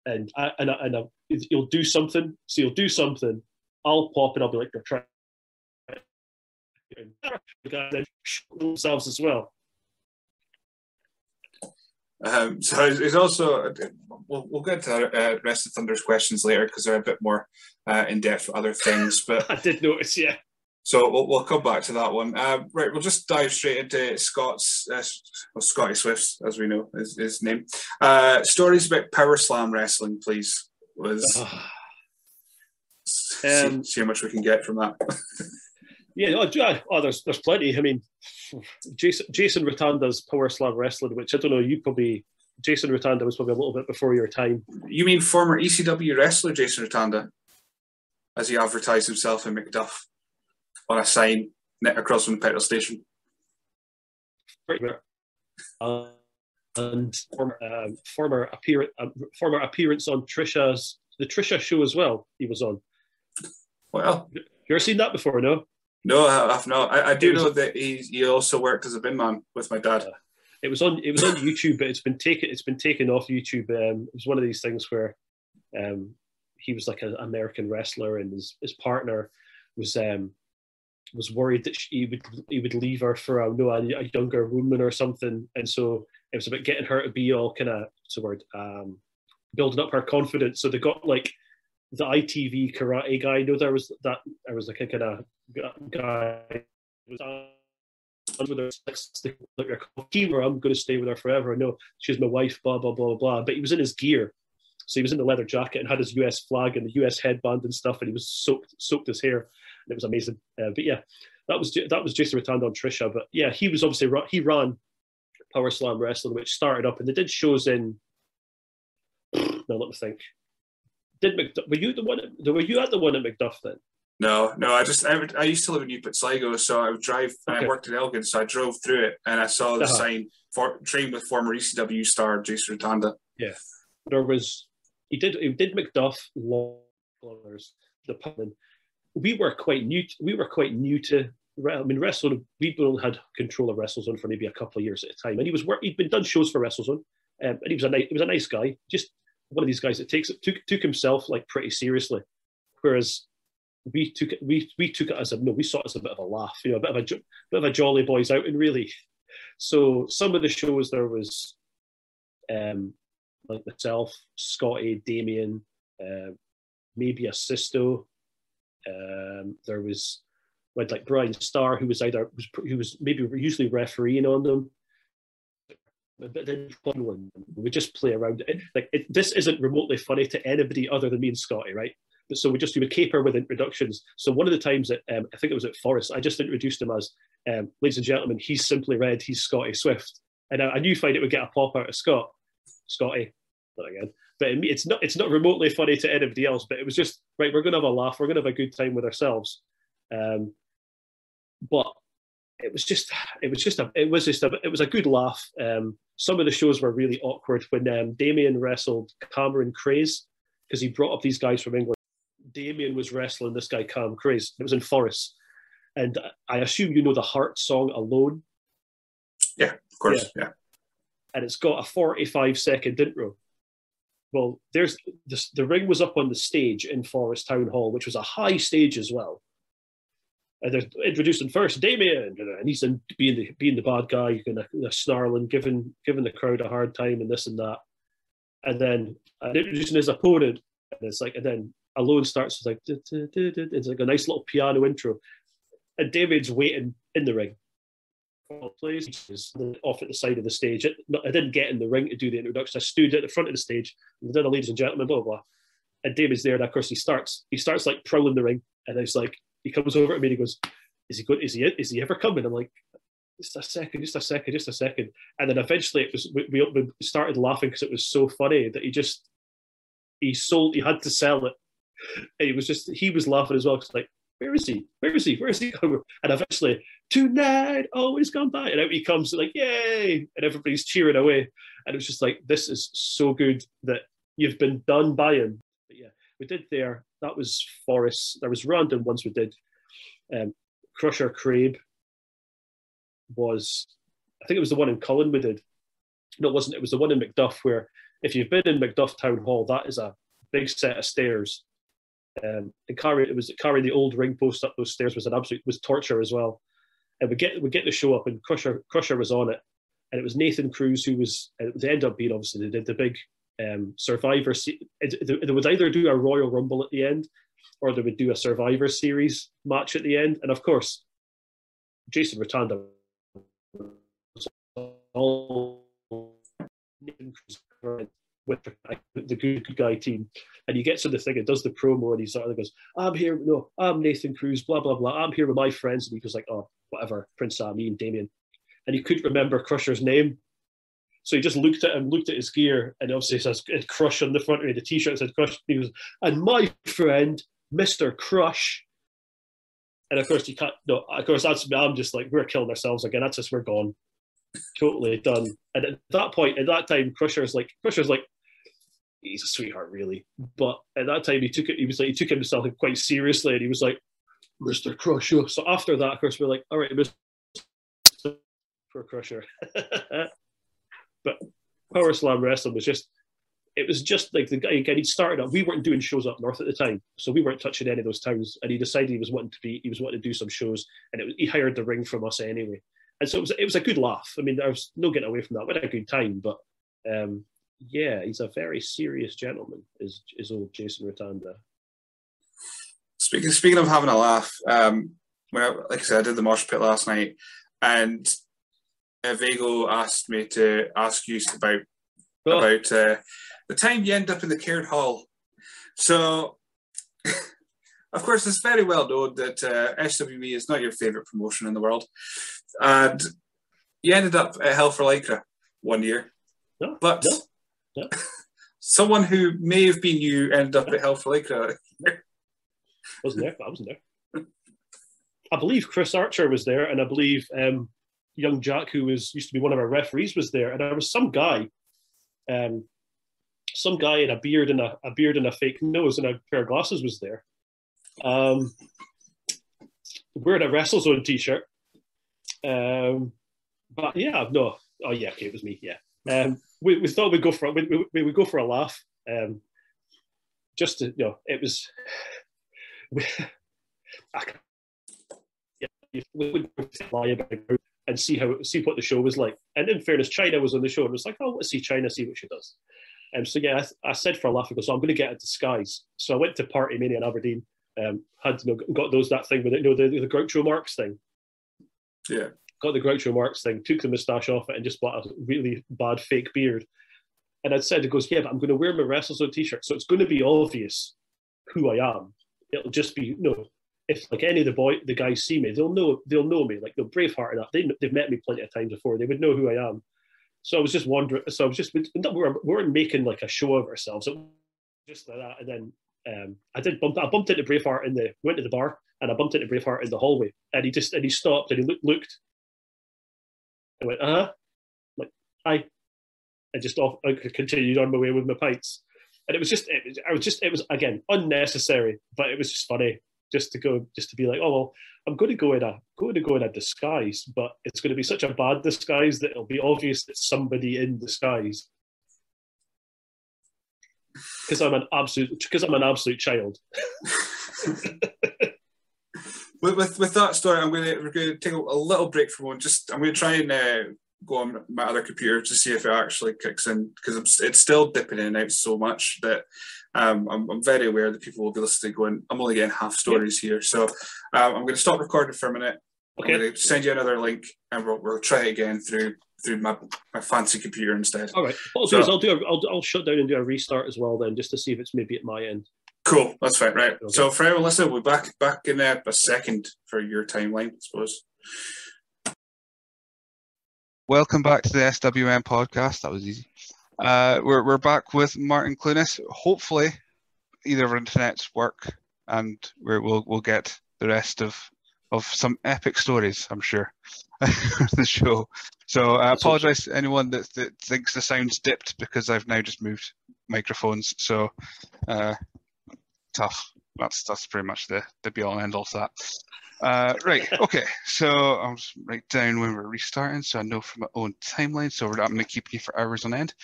and I, and, I, and I, you'll do something. So you'll do something. I'll pop and I'll be like, they're trying themselves as well. Um, so it's also we'll, we'll get to uh, rest of Thunder's questions later because they're a bit more uh, in depth with other things. But I did notice, yeah. So we'll, we'll come back to that one. Uh, right, we'll just dive straight into Scott's, uh, well, Scotty Swift's, as we know, is his name. Uh, stories about Power Slam wrestling, please. Was see, um, see, how much we can get from that. yeah, oh, oh, there's there's plenty. I mean, Jason Jason Rotunda's Power Slam wrestling, which I don't know, you probably Jason Rotunda was probably a little bit before your time. You mean former ECW wrestler Jason Rotunda, as he advertised himself in Macduff? On a sign net across from the petrol station. Uh, and former, um, former, appear, uh, former appearance on Trisha's the Trisha show as well. He was on. Well, you ever seen that before? No. No, I've not. I, I do know that he he also worked as a bin man with my dad. It was on it was on YouTube, but it's been taken it's been taken off YouTube. Um, it was one of these things where um, he was like an American wrestler, and his, his partner was um, was worried that she, he would he would leave her for a no a, a, younger woman or something, and so it was about getting her to be all kind of what's the word um, building up her confidence. So they got like the ITV karate guy. You know, there was that there was like a kind of guy with her like her I'm going to stay with her forever. No, she's my wife. Blah blah blah blah. But he was in his gear, so he was in the leather jacket and had his US flag and the US headband and stuff, and he was soaked soaked his hair. It was amazing. Uh, but yeah, that was that was Jason Rotunda on Trisha. But yeah, he was obviously he ran Power Slam Wrestling, which started up, and they did shows in no, let me think. Did Macduff, were you the one? Were you at the one at Macduff then? No, no. I just I, I used to live in Newport, Sligo, so I would drive. Okay. I worked in Elgin, so I drove through it, and I saw the uh-huh. sign for train with former ECW star Jason Rotunda. Yeah, there was. He did. He did Macduff the Pullman. We were quite new. To, we were quite new to. I mean, WrestleZone. We only had control of WrestleZone for maybe a couple of years at a time, and he was work. He'd been done shows for WrestleZone, um, and he was a nice. He was a nice guy. Just one of these guys that takes it took, took himself like pretty seriously, whereas we took it we we took it as a no we saw it as a bit of a laugh, you know, a bit of a bit of a jolly boys out, and really. So some of the shows there was, um, like myself, Scotty, Damien, uh, maybe a Sisto. Um, there was with like Brian Starr, who was either was who was maybe usually refereeing on them but then. We just play around. It, like it, this isn't remotely funny to anybody other than me and Scotty, right? But so we just we would caper with introductions. So one of the times that um, I think it was at Forres, I just introduced him as, um, ladies and gentlemen, he's simply red. He's Scotty Swift, and I, I knew find it would get a pop out of Scott, Scotty, not again. But it's not it's not remotely funny to anybody else. But it was just right. We're gonna have a laugh. We're gonna have a good time with ourselves. Um, but it was just it was just a it was just a it was a good laugh. Um, some of the shows were really awkward when um, Damien wrestled Cameron Craze because he brought up these guys from England. Damien was wrestling this guy Cam Craze. It was in Forres, and I assume you know the Heart song alone. Yeah, of course. Yeah. yeah. And it's got a forty-five second intro. Well, there's the, the ring was up on the stage in Forres Town Hall, which was a high stage as well and they're introducing first Damien, and he's in, being the being the bad guy, kind of snarling, giving giving the crowd a hard time, and this and that. And then and introducing his opponent, and it's like, and then alone starts it's like it's like a nice little piano intro, and David's waiting in the ring. Please, off at the side of the stage. I didn't get in the ring to do the introduction. I stood at the front of the stage, and then, ladies and gentlemen, blah blah. And David's there, and of course he starts. He starts like prowling the ring, and he's like, he comes over to me and he goes, "Is he good? Is he is he ever coming?" I'm like, "Just a second, just a second, just a second. And then eventually it was we, we started laughing because it was so funny that he just he sold he had to sell it. And he was just he was laughing as well because like where is he? Where is he? Where is he? And eventually, tonight, always come by. And out he comes, like, yay! And everybody's cheering away. And it was just like, this is so good that you've been done by him. But yeah, we did there that was Forres. There was random ones we did. Um, Crusher Crabe was, I think it was the one in Cullen we did. No, it wasn't. It was the one in Macduff where if you've been in Macduff Town Hall, that is a big set of stairs. Um, and carry it was carrying the old ring post up those stairs was an absolute was torture as well. And we get we get the show up and Crusher Crusher was on it, and it was Nathan Cruz who was. It ended up being obviously they did the big um, Survivor. They would either do a Royal Rumble at the end, or they would do a Survivor Series match at the end. And of course, Jason Rotunda with the good guy team, and he gets in the thing and does the promo, and he sort of goes, "I'm here, no, I'm Nathan Cruz, blah blah blah. I'm here with my friends," and he goes like, "Oh, whatever, Prince Ami and Damien," and he couldn't remember Crusher's name, so he just looked at him, looked at his gear, and obviously it says Crush on the front of the t-shirt said Crush. He was, and my friend, Mr. Crush. And of course, you can't. No, of course, that's I'm just like we're killing ourselves again. That's just we're gone, totally done. And at that point, at that time, Crusher's like Crusher's like he's a sweetheart, really. But at that time, he took it. He was like he took himself quite seriously, and he was like, "Mister Crusher." So after that, of course, we're like, "All right, Mister Crusher." but Power Slam Wrestling was just it was just like the guy again. He started up. We weren't doing shows up north at the time, so we weren't touching any of those towns. And he decided he was wanting to be. He was wanting to do some shows, and it he hired the ring from us anyway. And so it was. It was a good laugh. I mean, there was no getting away from that. We had a good time, but um, yeah, he's a very serious gentleman. Is is old Jason Rotunda. Speaking speaking of having a laugh, um, when I, like I said, I did the mosh pit last night, and uh, Vago asked me to ask you about oh. about uh, the time you end up in the Caird Hall. So, of course, it's very well known that uh, SWE is not your favourite promotion in the world. And you ended up at Hell for Lycra one year. No, but no, someone who may have been you ended up at Hell for Lycra. wasn't there. I wasn't there. I believe Chris Archer was there, and I believe um, young Jack, who was used to be one of our referees, was there, and there was some guy um, some guy in a beard and a, a beard and a fake nose and a pair of glasses was there. Um, wearing a WrestleZone t-shirt. Um, but yeah, no, oh yeah, okay, it was me. Yeah, um, we, we thought we'd go for we, we, we go for a laugh. Um, just to, you know, it was. We, I, yeah, we would lie about and see how see what the show was like. And in fairness, China was on the show and was like, "Oh, let's see China, see what she does." Um, so yeah, I, I, said for a laugh, I go, so I'm going to get a disguise. So I went to Party Mania in Aberdeen, um, had you know, got those that thing with it, you know, the, the Groucho Marx thing. Yeah. Got the Groucho Marx thing, took the moustache off it, and just bought a really bad fake beard. And I'd said, it goes, yeah, but I'm going to wear my WrestleZone t-shirt, so it's going to be obvious who I am. It'll just be, you know, if like any of the boy, the guys see me, they'll know, they'll know me. Like they'll Braveheart that. They, they've met me plenty of times before. They would know who I am. So I was just wondering. So I was just we weren't, we weren't making like a show of ourselves. It just like that. And then um, I did bump. I bumped into Braveheart in the went to the bar and I bumped into Braveheart in the hallway. And he just and he stopped and he looked I went, uh huh. Like, hi. I just off. I continued on my way with my pints. And it was just, it was, I was just, it was again unnecessary, but it was just funny just to go, just to be like, oh well, I'm going to go in a going to go in a disguise, but it's going to be such a bad disguise that it'll be obvious that somebody in disguise. Because I'm an absolute because I'm an absolute child. with, with, with that story, I'm going to we're going to take a, a little break from one. Just I'm going to try and uh, go on my other computer to see if it actually kicks in because it's still dipping in and out so much that um, I'm, I'm, very aware that people will be listening going, I'm only getting half stories here. So um, I'm going to stop recording for a minute. Okay. I'm going to send you another link and we'll, we'll try it again through through my, my fancy computer instead. All right. What I'll so, do is I'll do a, I'll, I'll shut down and do a restart as well then, just to see if it's maybe at my end. Cool. That's fine. Right. Okay. So for everyone listening, we'll be back back in uh, a second for your timeline, I suppose. Welcome back to the SWN podcast. That was easy. Uh, we're, we're back with Martyn Clunes. Hopefully, either of our internets work, and we will we'll get the rest of of some epic stories. I'm sure the show. So I apologise to anyone that, that thinks the sound's dipped because I've now just moved microphones. So uh, tough. That's that's pretty much the the be all and end all of that. Uh, right, okay, so I'll just write down when we're restarting so I know from my own timeline. So we're not going to keep you for hours on end.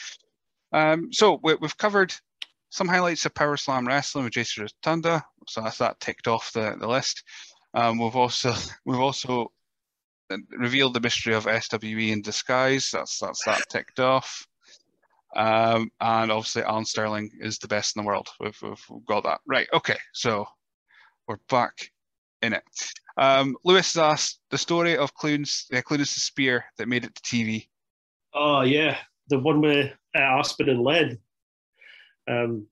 Um, so we, have covered some highlights of Power Slam Wrestling with Jason Rotunda. So that's that ticked off the, the list. Um, we've also we've also revealed the mystery of SWE in disguise. That's that's that ticked off. Um, and obviously Alan Sterling is the best in the world. We've, we've, got that right. Okay, so we're back in it. Um, Lewis has asked the story of Clunes, uh, Clunes' spear that made it to TV. Oh yeah, the one with uh, Aspen and Len. Um,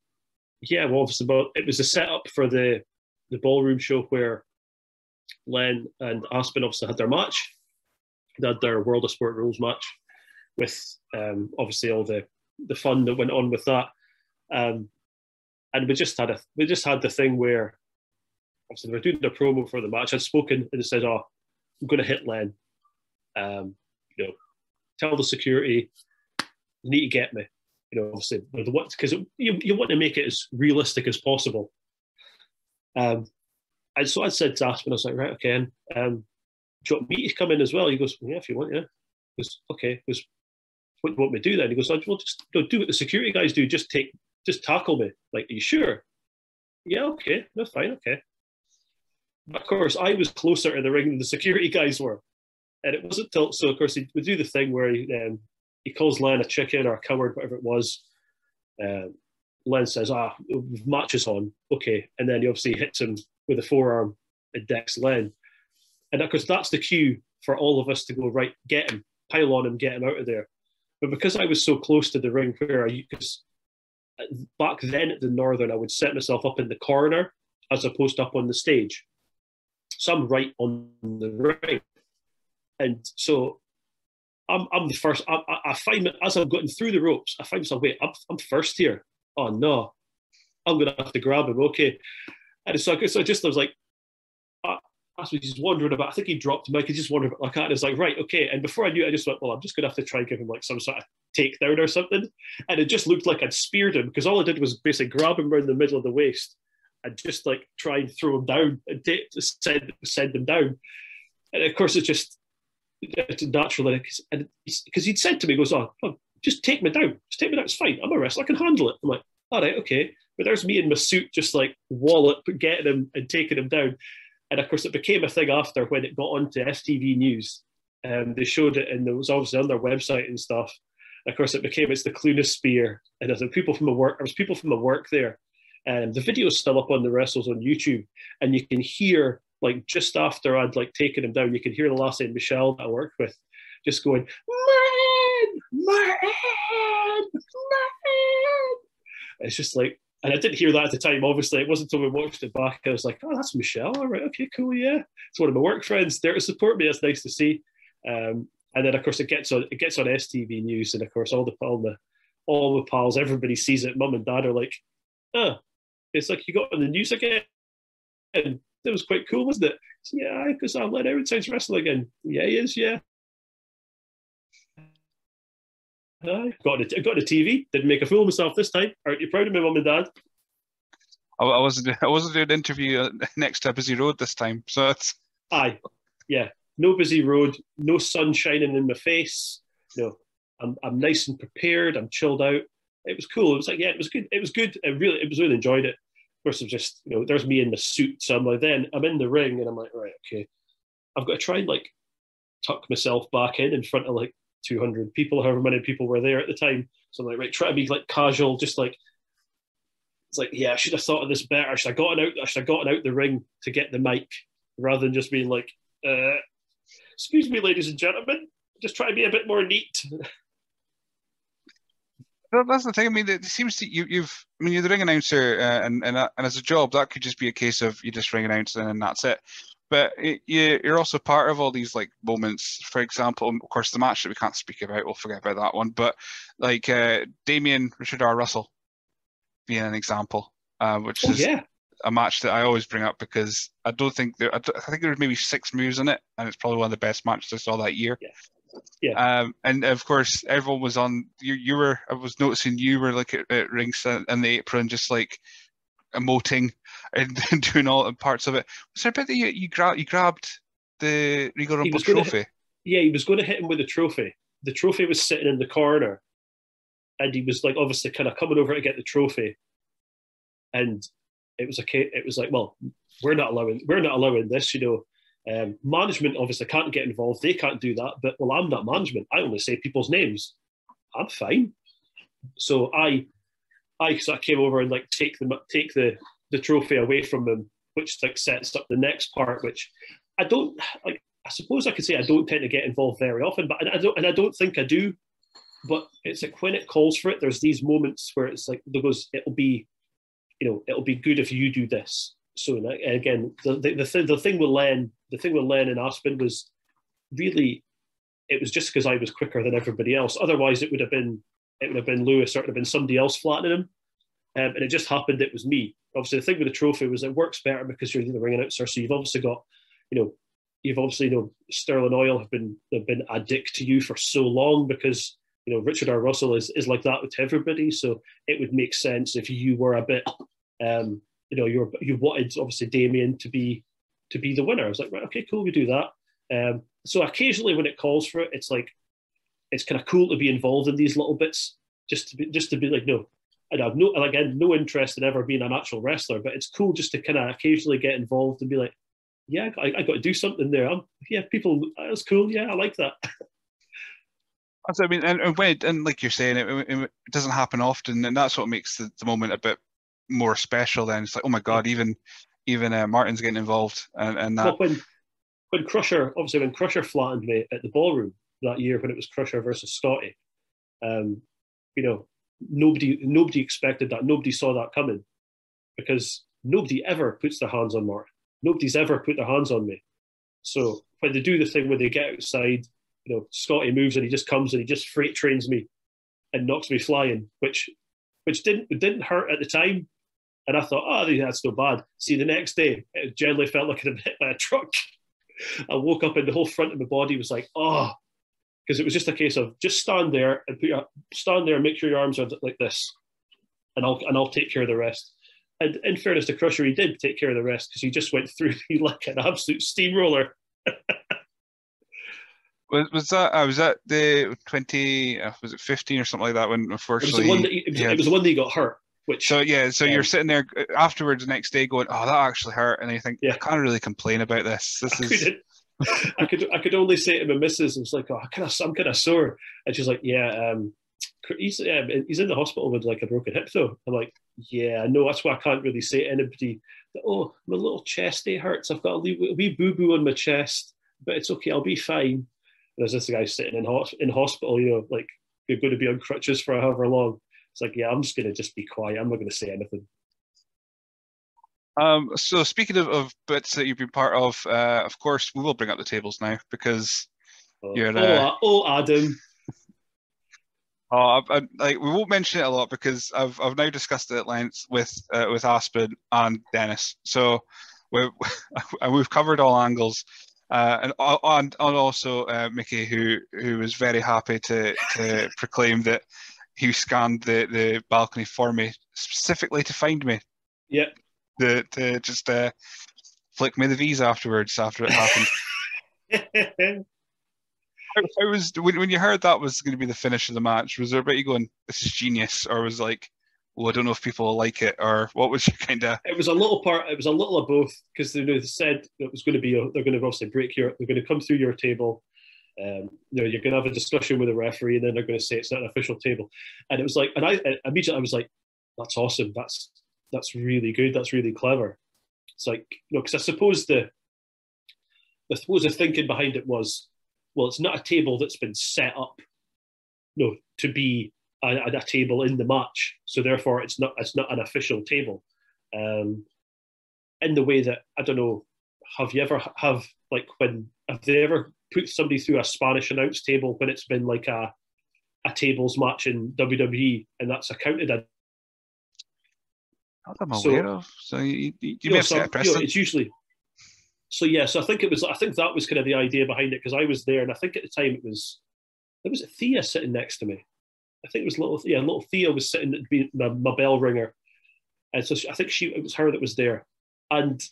yeah, well, obviously, it was a setup for the the ballroom show where Len and Aspen obviously had their match. They had their World of Sport rules match with um, obviously all the the fun that went on with that. Um, and we just had a we just had the thing where obviously we were doing the promo for the match. I'd spoken and said, "Oh, I'm going to hit Len. Um, you know, tell the security they need to get me. You know, obviously the because you you want to make it as realistic as possible." Um, and so I said to Aspen, I was like, "Right, okay, and, um, do you want me to come in as well?" He goes, "Yeah, if you want, yeah." He goes, "Okay." He goes, "What do you want me to do then?" He goes, "Well, just you know, do what the security guys do. Just take, just tackle me. Like, are you sure?" Yeah, okay, no, fine, okay. Of course, I was closer to the ring than the security guys were. And it wasn't till, so of course, he would do the thing where he, um, he calls Len a chicken or a coward, whatever it was. Um, Len says, ah, matches on. Okay. And then he obviously hits him with a forearm and decks Len. And of course, that's the cue for all of us to go, right, get him, pile on him, get him out of there. But because I was so close to the ring where I, because uh, back then at the Northern, I would set myself up in the corner as opposed to up on the stage some right on the ring. And so I'm, I'm the first. I, I find as I'm getting through the ropes, I find myself, wait, I'm, I'm first here. Oh no, I'm going to have to grab him. Okay. And so, so I just I was like, I, was just wondering about, I think he dropped him. I could just wonder about like that. And it's like, right, okay. And before I knew it, I just went, well, I'm just going to have to try and give him like some sort of takedown or something. And it just looked like I'd speared him because all I did was basically grab him around the middle of the waist and just like try and throw him down and take, send send them down. And of course, it's just it's natural, and because he'd said to me, "Goes, oh, oh, just take me down, just take me down. It's fine. I'm a wrestler. I can handle it." I'm like, "All right, okay." But there's me in my suit, just like wallet, getting him and taking him down. And of course, it became a thing after when it got onto STV News. and they showed it, and it was obviously on their website and stuff. Of course, it became it's the Clunes spear, and there's people from the work. There was people from the work there, and the video is still up on the WrestleZone YouTube, and you can hear like just after I'd like taken him down, you can hear the last name Michelle that I worked with, just going Martyn, Martyn, Martyn. It's just like, and I didn't hear that at the time. Obviously, it wasn't until we watched it back. I was like, oh, that's Michelle. All right, okay, cool, yeah. It's one of my work friends there to support me. It's nice to see. Um, and then of course it gets on it gets on STV News, and of course all the all the all the pals, everybody sees it. Mum and dad are like, oh, it's like you got on the news again. And it was quite cool, wasn't it? So, yeah, because I'm let Ironside's wrestle again. Yeah, he is, yeah. I got it. Got the TV. Didn't make a fool of myself this time. Aren't you proud of me, mum and dad? I, I wasn't. I wasn't doing an interview uh, next to a busy road this time, so it's. Aye, yeah. No busy road. No sun shining in my face. No, I'm. I'm nice and prepared. I'm chilled out it was cool. It was like, yeah, it was good. It was good. I really, it was really enjoyed it. Of course, it was just, you know, there's me in the suit. So I'm like, then I'm in the ring and I'm like, right, okay, I've got to try and like tuck myself back in in front of like 200 people, however many people were there at the time. So I'm like, right, try to be like casual, just like, it's like, yeah, I should have thought of this better. I should have gotten out, I should have gotten out the ring to get the mic rather than just being like, uh, excuse me, ladies and gentlemen, just try to be a bit more neat. that's the thing. I mean, it seems to you, you've. I mean, you're the ring announcer, uh, and and, uh, and as a job, that could just be a case of you just ring announcing and that's it. But it, you, you're also part of all these like moments. For example, of course, the match that we can't speak about, we'll forget about that one. But like uh, Damien Richard R. Russell being an example, uh, which oh, is yeah. a match that I always bring up because I don't think there. I, I think there was maybe six moves in it, and it's probably one of the best matches I saw that year. Yeah. Yeah. Um, and of course, everyone was on. You, you were. I was noticing you were like at, at rings in the apron, just like emoting and, doing all parts of it. Was there a bit that you you, gra- you grabbed the Regal Rumble trophy? Hit, yeah, he was going to hit him with the trophy. The trophy was sitting in the corner, and he was like obviously kind of coming over to get the trophy. And it was a it was like, well, we're not allowing we're not allowing this, you know. Um, management obviously can't get involved. They can't do that. But well, I'm not management. I only say people's names. I'm fine. So I, I sort of came over and like take the take the the trophy away from them, which like sets up the next part. Which I don't like. I suppose I could say I don't tend to get involved very often, but I don't, and I don't think I do. But it's like when it calls for it, there's these moments where it's like there goes, it'll be, you know, it'll be good if you do this soon. Again, the the, the, th- the thing with Len, the thing with Len and Aspen was really, it was just because I was quicker than everybody else. Otherwise, it would have been it would have been Lewis or it would have been somebody else flattening him. Um, and it just happened it was me. Obviously, the thing with the trophy was it works better because you're the ring announcer, so you've obviously got, you know, you've obviously you know Sterling Oil have been have been a dick to you for so long because you know Richard R. Russell is is like that with everybody, so it would make sense if you were a bit, um, you know, you you wanted obviously Damien to be to be the winner. I was like, right, okay, cool, we do that. Um, so occasionally when it calls for it, it's like it's kind of cool to be involved in these little bits, just to be just to be like, no, I have no again no interest in ever being an actual wrestler, but it's cool just to kind of occasionally get involved and be like, yeah, I, I got to do something there. I'm, yeah, people, that's cool. Yeah, I like that. I mean, and, and when and like you're saying, it, it, doesn't happen often, and that's what makes the, the, moment a bit more special. Then it's like, oh my god, even even uh, Martyn's getting involved, and, and that. Well, when when Crusher, obviously, when Crusher flattened me at the ballroom that year when it was Crusher versus Scotty, um, you know, nobody nobody expected that. Nobody saw that coming because nobody ever puts their hands on Martyn. Nobody's ever put their hands on me. So when they do the thing where they get outside, you know, Scotty moves and he just comes and he just freight trains me and knocks me flying, which which didn't didn't hurt at the time. And I thought, oh, that's no bad. See, the next day, it generally felt like I'd been hit by a truck. I woke up and the whole front of my body was like, oh, because it was just a case of just stand there and put your stand there and make sure your arms are like this, and I'll and I'll take care of the rest. And in fairness to Crusher, he did take care of the rest because he just went through me like an absolute steamroller. was, was that uh, was that the twenty uh, was it fifteen or something like that when unfortunately it was the one that he, it, was, it was the one that got hurt. Which, so yeah, so um, you're sitting there uh, afterwards the next day going, "Oh, that actually hurt," and you think, yeah. "I can't really complain about this. This I is." Couldn't. I could I could only say to my missus, I was like, "Oh, I kind of I'm kind of sore," and she's like, "Yeah, um, he's yeah, he's in the hospital with like a broken hip though." I'm like, "Yeah, no, that's why I can't really say to anybody that, oh, my little chest day hurts. I've got a wee, wee boo boo on my chest, but it's okay. I'll be fine." And there's this guy sitting in ho- in hospital, you know, like you're going to be on crutches for however long. It's like, yeah, I'm just going to just be quiet. I'm not going to say anything. Um, so speaking of, of bits that you've been part of, uh, of course, we will bring up the tables now because oh, you're. Uh, oh, oh, Adam. Oh, I, I, like we won't mention it a lot because I've I've now discussed it at length with uh, with Aspen and Dennis. So we we've covered all angles, uh, and, and and also uh, Mickey, who who was very happy to to proclaim that he scanned the the balcony for me specifically to find me. Yep to, to just uh, flick me the V's afterwards after it happened. I, was when, when you heard that was going to be the finish of the match. Was there a bit you going, "This is genius," or was like, "Well, I don't know if people will like it," or what was your kind of? It was a little part. It was a little of both because they, know they said it was going to be. A, they're going to obviously break your. They're going to come through your table. Um, you know, you're going to have a discussion with the referee, and then they're going to say it's not an official table. And it was like, and I immediately I was like, "That's awesome. That's that's really good. That's really clever. It's like you know, because I suppose the I suppose the thinking behind it was, well, it's not a table that's been set up, you know, to be a, a table in the match. So therefore, it's not it's not an official table. Um, in the way that I don't know, have you ever have like when have they ever put somebody through a Spanish announce table when it's been like a a tables match in WWE and that's accounted a not I'm aware so, of. So you, you, you, may have so. You know, it's usually. So yeah, so I think it was. I think that was kind of the idea behind it because I was there, and I think at the time it was. There was Thea sitting next to me. I think it was little. Yeah, little Thea was sitting at my, my bell ringer, and so she, I think she it was her that was there, and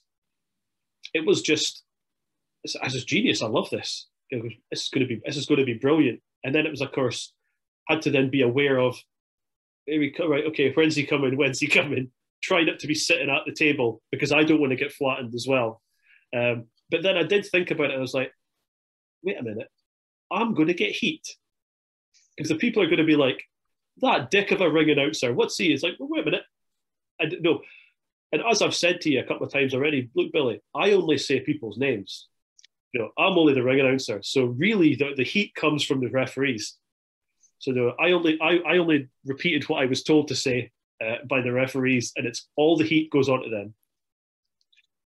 it was just. As a genius, I love this. It was, this is going to be this is going to be brilliant. And then it was, of course, had to then be aware of. Here we come, right? Okay, when's he coming? When's he coming? Try not to be sitting at the table because I don't want to get flattened as well. Um, but then I did think about it. I was like, wait a minute, I'm going to get heat because the people are going to be like, that dick of a ring announcer. What's he? It's like, well, wait a minute. I don't know. And as I've said to you a couple of times already, look, Billy, I only say people's names. You know, I'm only the ring announcer. So really, the, the heat comes from the referees. So no, I only I, I only repeated what I was told to say uh, by the referees, and it's all the heat goes on to them.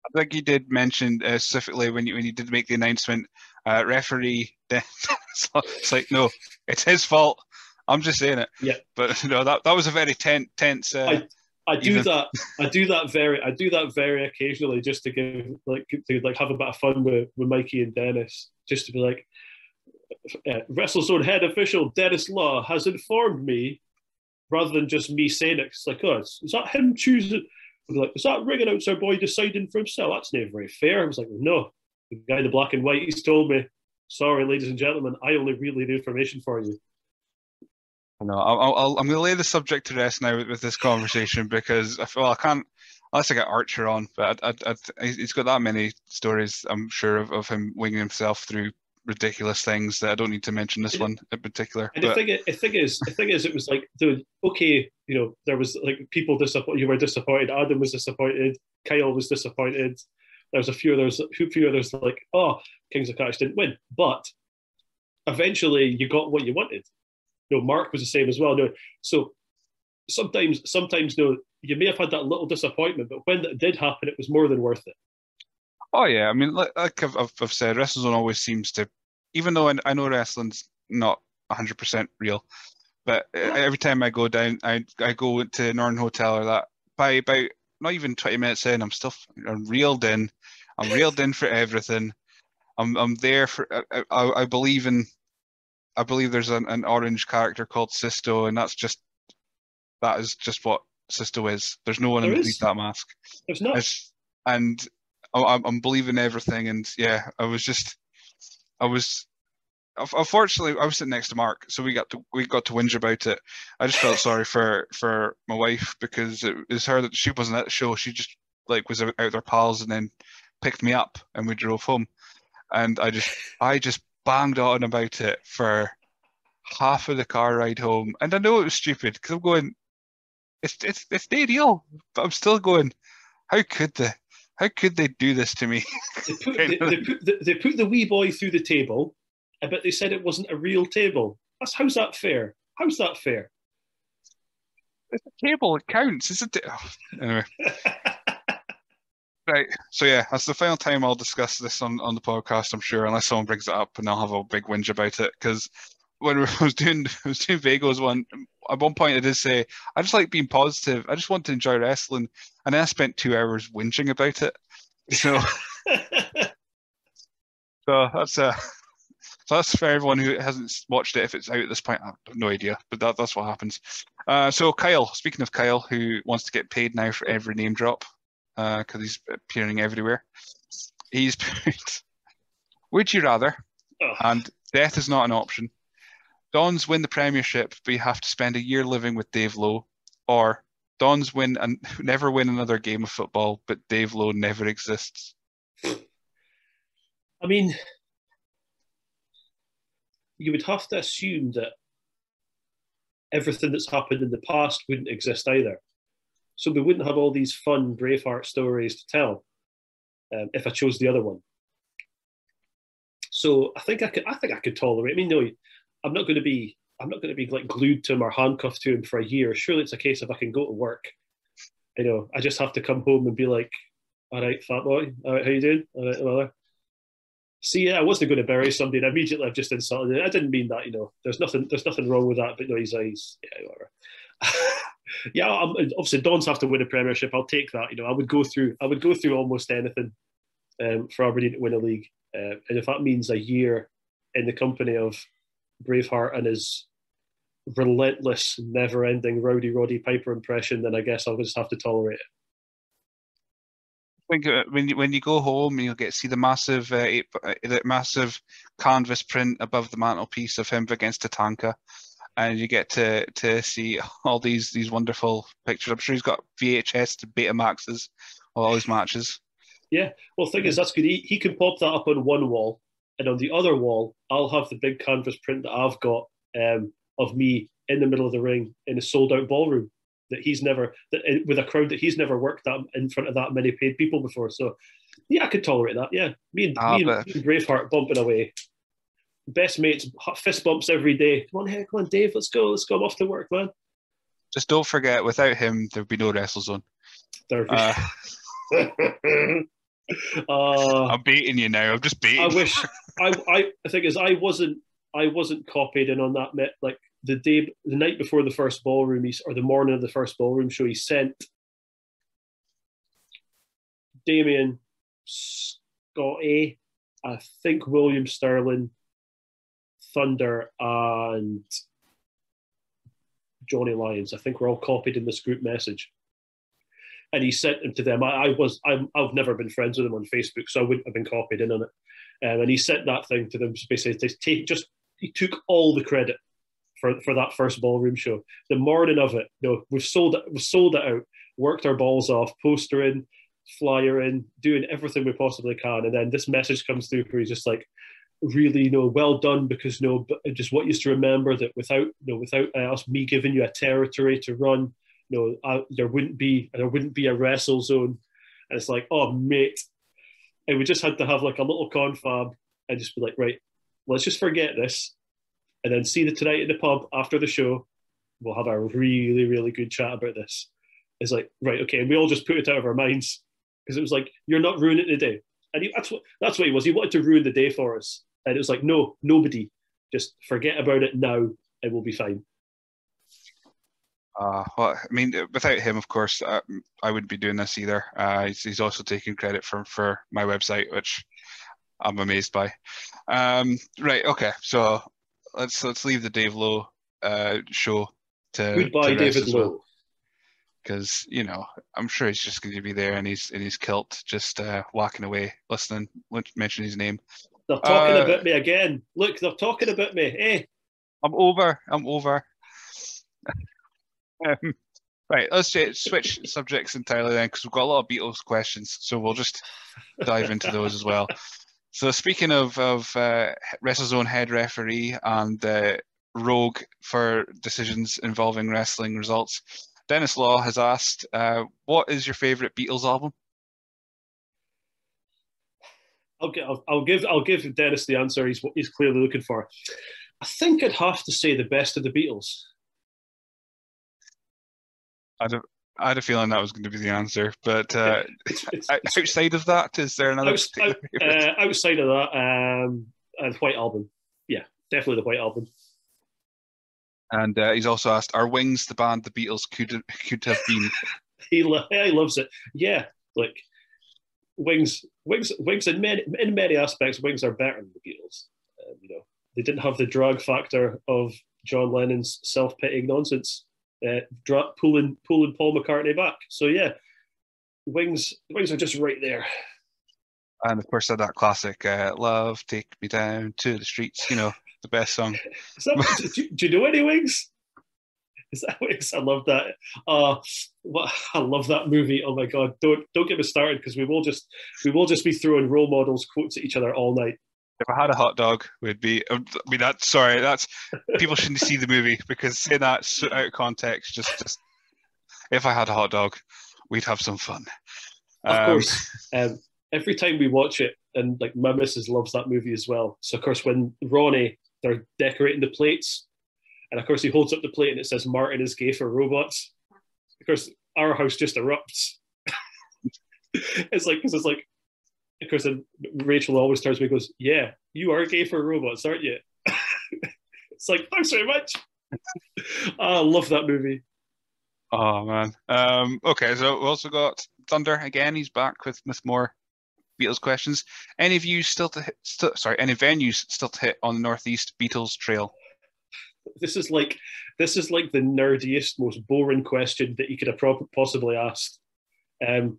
I think you did mention uh, specifically when you when you did make the announcement, uh, referee. it's like no, it's his fault. I'm just saying it. Yeah. But you know that that was a very tense tense uh, I do Even- that. I do that very. I do that very occasionally, just to give like to like have a bit of fun with, with Mikey and Dennis, just to be like, uh, WrestleZone head official Dennis Law has informed me, rather than just me saying it. It's like, oh, is, is that him choosing? Like, is that ringing out announcer boy deciding for himself? That's not very fair. I was like, no, the guy in the black and white, he's told me. Sorry, ladies and gentlemen, I only relayed the information for you. No, I'll, I'll, I'm going to lay the subject to rest now with, with this conversation because I feel I can't, unless I get Archer on, but I, I, I, he's got that many stories, I'm sure, of, of him winging himself through ridiculous things that I don't need to mention this one in particular. And the thing, i- the thing is, the thing is, it was like, dude, okay, you know, there was like people disappointed. You were disappointed. Adam was disappointed. Kyle was disappointed. There was a few others, a few others like, oh, Kings of Catch didn't win, but eventually you got what you wanted. No, Mark was the same as well. No, so sometimes, sometimes, no, you may have had that little disappointment, but when that did happen, it was more than worth it. Oh yeah, I mean, like, like I've, I've, I've said, WrestleZone always seems to, even though I, I know wrestling's not 100% real, but every time I go down, I I go to Northern Hotel or that by about not even 20 minutes in, I'm still I'm reeled in, I'm reeled in for everything. I'm I'm there for I, I, I believe in, I believe there's an, an orange character called Sisto, and that's just that is just what Sisto is. There's no one There underneath is. that mask. There's not. It's, and I- I'm, believing everything. And yeah, I was just, I was, unfortunately, I was sitting next to Mark, so we got to we got to whinge about it. I just felt sorry for for my wife because it was her that she wasn't at the show. She just like was out her pals and then picked me up and we drove home. And I just I just banged on about it for half of the car ride home. And I know it was stupid because I'm going, it's it's it's no deal, but I'm still going. How could they? How could they do this to me? They put, they, they, put the, they put the wee boy through the table, uh, but they said it wasn't a real table. That's how's that fair? How's that fair? It's a table. It counts, isn't it? Oh, anyway, right. So yeah, that's the final time I'll discuss this on, on the podcast. I'm sure, unless someone brings it up, and I'll have a big whinge about it. Because when I was doing I was doing Vagos one at one point, I did say I just like being positive. I just want to enjoy wrestling, and then I spent two hours whinging about it. So. So that's uh, so that's for everyone who hasn't watched it. If it's out at this point, I have no idea, but that, that's what happens. Uh, so Kyle, speaking of Kyle, who wants to get paid now for every name drop, because he's appearing everywhere. He's put, would you rather? Oh. And death is not an option. Dons win the Premiership, but you have to spend a year living with Dave Lowe, or Dons win and never win another game of football, but Dave Lowe never exists. I mean, you would have to assume that everything that's happened in the past wouldn't exist either. So we wouldn't have all these fun Braveheart stories to tell um, if I chose the other one. So I think I could. I think I could tolerate. I mean, no, I'm not going to be. I'm not going to be like glued to him or handcuffed to him for a year. Surely it's a case of I can go to work. You know, I just have to come home and be like, "All right, fat boy. All right, how you doing? All right, well, See, yeah, I wasn't going to bury somebody, and immediately I've just insulted it. I didn't mean that, you know. There's nothing, there's nothing wrong with that. But no, he's, he's yeah, whatever. yeah, I'm, obviously, Dons have to win a Premiership. I'll take that. You know, I would go through, I would go through almost anything um, for Aberdeen to win a league, uh, and if that means a year in the company of Braveheart and his relentless, never-ending Rowdy Roddy Piper impression, then I guess I'll just have to tolerate it. think uh, when you when you go home, you'll get to see the massive uh, eight, uh, the massive canvas print above the mantelpiece of him against Tatanka, and you get to to see all these these wonderful pictures. I'm sure he's got VHS to Betamaxes of all his matches. Yeah, well, thing is, that's good. He, he can pop that up on one wall, and on the other wall, I'll have the big canvas print that I've got um, of me in the middle of the ring in a sold out ballroom that he's never that, with a crowd that he's never worked that in front of that many paid people before. So, yeah, I could tolerate that. Yeah, me and, Ah, me, and, and Braveheart bumping away, best mates, fist bumps every day. Come on, hey, come on, Dave, let's go, let's go. I'm off to work, man. Just don't forget, without him, there'd be no WrestleZone. There- Uh, uh, I'm beating you now. I'm just beating. I wish I, I the thing is I wasn't I wasn't copied in on that met like the day the night before the first ballroom he, or the morning of the first ballroom show he sent Damien, Scott A, I think William Sterling, Thunder, and Johnny Lyons. I think we're all copied in this group message. And he sent them to them. I, I was I'm, I've never been friends with him on Facebook, so I wouldn't have been copied in on it. Um, and he sent that thing to them basically to take just he took all the credit for, for that first ballroom show. The morning of it, you know, we've sold it, we've sold it out, worked our balls off, postering, flyer in, doing everything we possibly can, and then this message comes through where he's just like, really, you know, well done because you know, just want you used to remember that without, you know, without uh, us me giving you a territory to run, you know, I, there wouldn't be there wouldn't be a wrestle zone, and it's like, oh mate, and we just had to have like a little confab and just be like, right, let's just forget this, and then see the tonight in the pub after the show. We'll have a really, really good chat about this. It's like, right, okay, and we all just put it out of our minds because it was like, you're not ruining the day. And he, that's what that's what he was. He wanted to ruin the day for us, and it was like, no, nobody, just forget about it now, and we'll be fine. Uh, well, I mean, without him, of course, uh, I wouldn't be doing this either. Uh, he's, he's, also taking credit for for my website, which I'm amazed by. Um, right, okay, so let's let's leave the Dave Lowe uh, show to goodbye, to David well. Lowe. Because you know, I'm sure he's just going to be there in his in his kilt, just uh, whacking away, listening, mention his name. They're talking Uh, about me again. Look, they're talking about me. Hey, I'm over. I'm over. Um, right, let's ch- switch subjects entirely then, because we've got a lot of Beatles questions, so we'll just dive into those as well. So speaking of of uh, WrestleZone head referee and uh, rogue for decisions involving wrestling results, Dennis Law has asked, uh, "What is your favorite Beatles album?" I'll, I'll, I'll give I'll give Dennis the answer he's he's clearly looking for. I think I'd have to say the best of the Beatles. I had a, I had a feeling that was going to be the answer, but uh, It's, it's, outside of that, is there another? outs- out- uh, outside of that, um, uh, the White Album. Yeah, definitely the White Album. And uh, he's also asked, "Are Wings the band the Beatles could could have been?" He lo- he loves it. Yeah, like Wings, Wings, Wings. In many in many aspects, Wings are better than the Beatles. Um, you know, they didn't have the drag factor of John Lennon's self pitying nonsense, uh, dra- pulling pulling Paul McCartney back. So yeah, Wings Wings are just right there. And of course, that classic uh, "Love Take Me Down to the Streets." You know, the best song. That, do, do you know any Wings? Is that Wings? I love that. Uh, what, I love that movie. Oh my god! Don't don't get me started because we will just we will just be throwing role models quotes at each other all night. If I had a hot dog, would be. I mean, that's sorry. That's people shouldn't see the movie because saying that out of context. Just, just if I had a hot dog, we'd have some fun. Of Um, course, um, every time we watch it, and like my missus loves that movie as well. So of course, when Ronnie they're decorating the plates, and of course he holds up the plate and it says Martin is gay for robots. Of course, our house just erupts. it's like because it's like, of course, then Rachel always turns to me goes, "Yeah, you are gay for robots, aren't you?" it's like thanks very much. I love that movie. Oh man. Um, okay, so we also got Thunder again. He's back with with more Beatles questions. Any of you still to hit? Still, sorry, any venues still to hit on the Northeast Beatles Trail? this is like this is like the nerdiest, most boring question that you could have possibly asked. Um,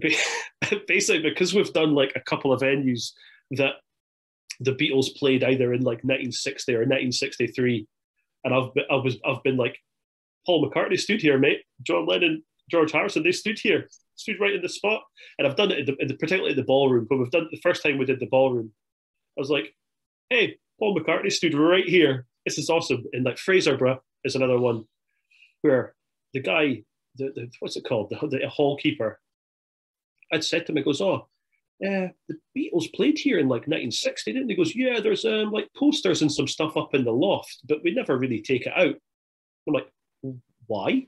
basically, because we've done like a couple of venues that the Beatles played either in like 1960 or 1963, and I've been, I was I've been like, Paul McCartney stood here, mate. John Lennon, George Harrison, they stood here, stood right in the spot, and I've done it in the, in the particularly in the ballroom. When we've done the first time we did the ballroom, I was like, hey, Paul McCartney stood right here. This is awesome. And like Fraserburgh is another one where the guy, the, the what's it called, the, the hall keeper, I'd said to him, he goes, oh, uh, the Beatles played here in like 1960, didn't they? He goes, yeah, there's um, like posters and some stuff up in the loft, but we never really take it out. I'm like, why?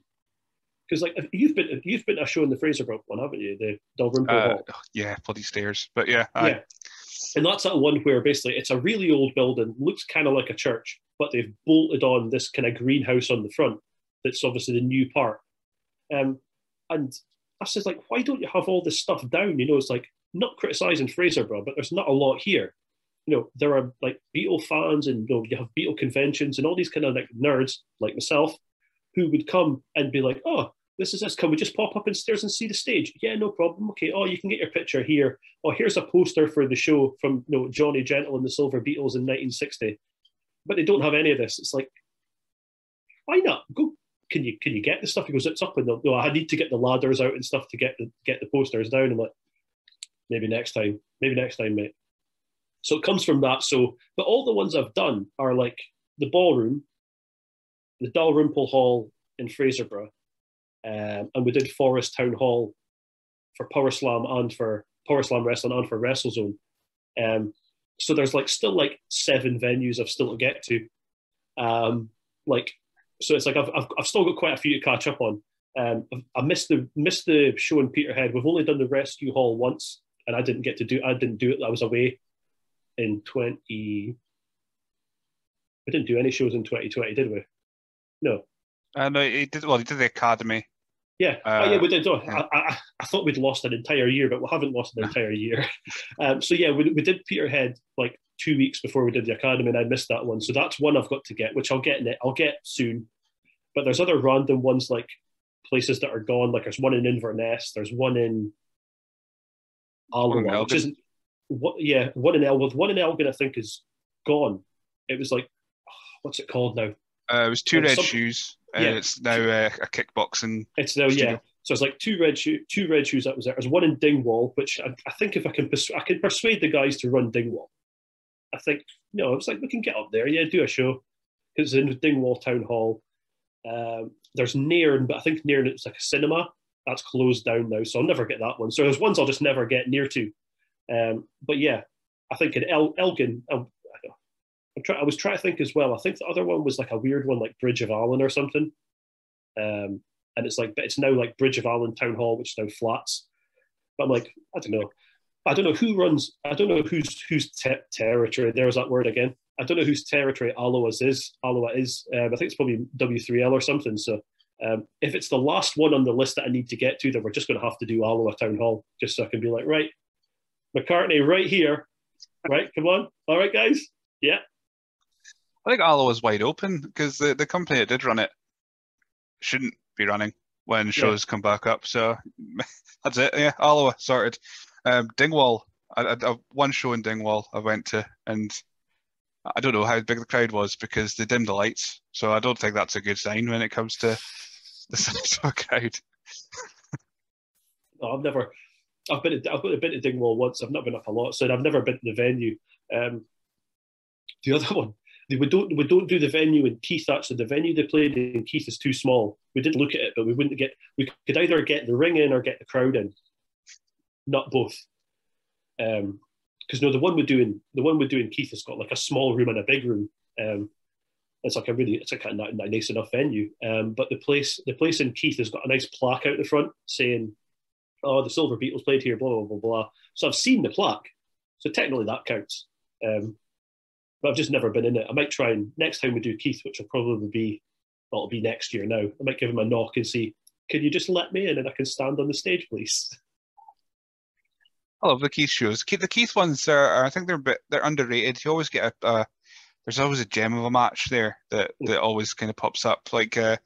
Because like you've been you've been to a show in the Fraserburgh one, haven't you? The Dalrymple Uh, Hall. yeah, bloody stairs. But yeah, aye. Yeah. And that's that one where basically it's a really old building, looks kind of like a church, but they've bolted on this kind of greenhouse on the front that's obviously the new part. Um, and I says like, why don't you have all this stuff down? You know, it's like not criticizing Fraserburgh, but there's not a lot here. You know, there are like Beatle fans and you know, you have Beatle conventions and all these kind of like nerds like myself who would come and be like, oh, this is this. Can we just pop up in stairs and see the stage? Yeah, no problem. Okay. Oh, you can get your picture here. Oh, here's a poster for the show from you know, Johnny Gentle and the Silver Beatles in 1960. But they don't have any of this. It's like, why not? Go. Can you can you get the stuff? He goes, it's up and no, I need to get the ladders out and stuff to get the get the posters down. I'm like, maybe next time. Maybe next time, mate. So it comes from that. So, but all the ones I've done are like the ballroom, the Dalrymple Hall in Fraserburgh, um, and we did Forres Town Hall for Power Slam and for Power Slam Wrestling and for WrestleZone. Um, so there's like still like seven venues I've still to get to. Um, like, so it's like I've, I've, I've still got quite a few to catch up on. Um, I missed the missed the show in Peterhead. We've only done the Rescue Hall once, and I didn't get to do. I didn't do it. I was away in twenty. We didn't do any shows in 2020, did we? No. Uh, no, he did. Well, he did the academy. Yeah, uh, oh, yeah, we did. Oh, yeah. I, I, I, thought we'd lost an entire year, but we haven't lost an entire year. Um, so yeah, we, we did Peterhead like two weeks before we did the academy, and I missed that one. So that's one I've got to get, which I'll get in it. I'll get soon. But there's other random ones like places that are gone. Like there's one in Inverness. There's one in Alloa, which isn't. What? Yeah, one in Elgin. One in Elgin, I think, is gone. It was like, what's it called now? Uh, it was two red some, shoes. Uh, yeah. It's now uh, a kickboxing. It's now studio. yeah. So it's like two red shoe, two red shoes that was there. There's one in Dingwall, which I, I think if I can persu- I can persuade the guys to run Dingwall. I think you know it's like we can get up there, yeah, do a show. It's in Dingwall Town Hall. Um, there's Nairn, but I think Nairn it's like a cinema that's closed down now, so I'll never get that one. So there's ones I'll just never get near to. Um, but yeah, I think in El- Elgin, um, I'm try, I was trying to think as well. I think the other one was like a weird one, like Bridge of Allan or something. Um, and it's like, but it's now like Bridge of Allan Town Hall, which is now flats. But I'm like, I don't know. I don't know who runs. I don't know whose whose te- territory. There's that word again. I don't know whose territory Alloa's is. Alloa is. Um, I think it's probably W3L or something. So um, if it's the last one on the list that I need to get to, then we're just going to have to do Alloa Town Hall, just so I can be like, right, McCartney, right here, right, come on, all right, guys, yeah, I think Alloa was wide open because the, the company that did run it shouldn't be running when shows yeah. come back up. So that's it. Yeah, Alloa sorted. Um, Dingwall, I, I, one show in Dingwall I went to, and I don't know how big the crowd was because they dimmed the lights. So I don't think that's a good sign when it comes to the size of a crowd. no, I've never. I've been. I've been to Dingwall once. I've not been up a lot, so I've never been to the venue. Um, the other one, we don't we don't do the venue in Keith. Actually, the venue they played in Keith is too small. We did look at it, but we wouldn't get. We could either get the ring in or get the crowd in, not both. Um, because no, the one we're doing, the one we're doing Keith has got like a small room and a big room. Um, it's like a really, it's like a, nice enough venue. Um, but the place, the place in Keith has got a nice plaque out the front saying, "Oh, the Silver Beatles played here." Blah blah blah blah. So I've seen the plaque, so technically that counts. Um, but I've just never been in it. I might try and next time we do Keith, which will probably be, well, it'll be next year now. I might give him a knock and see, can you just let me in and I can stand on the stage, please? I love the Keith shows. The Keith ones are, I think they're a bit, they're underrated. You always get a, uh, there's always a gem of a match there that, that always kind of pops up. Like, uh,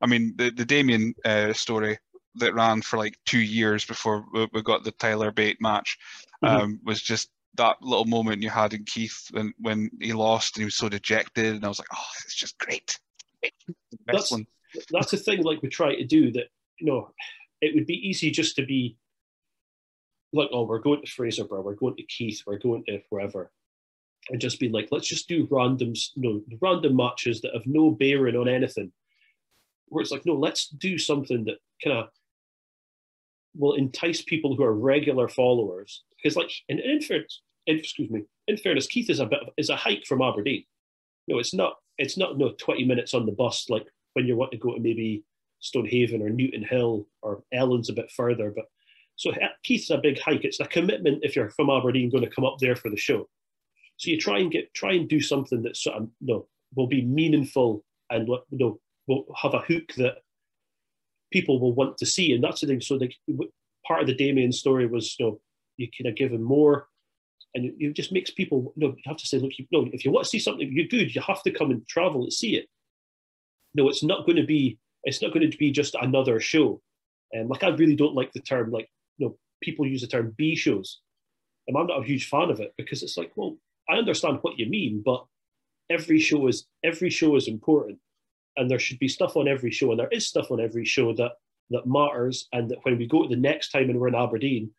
I mean, the the Damien uh, story that ran for like two years before we, we got the Tyler Bate match mm-hmm. um, mm-hmm. was just that little moment you had in Keith when, when he lost and he was so dejected, and I was like, oh, it's just great. That's, one. that's the thing, like we try to do that, you know, it would be easy just to be like, oh, we're going to Fraserburgh, we're going to Keith, we're going to wherever, and just be like, let's just do random, you know, random matches that have no bearing on anything. Where it's like, no, let's do something that kind of will entice people who are regular followers. Because, like, in, in fairness, excuse me, in fairness, Keith is a bit of, is a hike from Aberdeen. No, it's not. It's not no twenty minutes on the bus like when you want to go to maybe Stonehaven or Newton Hill or Ellon's a bit further. But so Keith's a big hike. It's a commitment if you're from Aberdeen going to come up there for the show. So you try and get try and do something that sort of you know, will be meaningful and you know, will have a hook that people will want to see, and that's the thing. So the part of the Damien story was, you know, you kind of give him more, and it, just makes people, you know, you have to say, look, you know, if you want to see something you're good, you have to come and travel and see it. No, it's not going to be, it's not going to be just another show. And um, like, I really don't like the term, like, people use the term B shows. And I'm not a huge fan of it because it's like, well, I understand what you mean, but every show is every show is important, and there should be stuff on every show, and there is stuff on every show that that matters, and that when we go to the next time and we're in Aberdeen,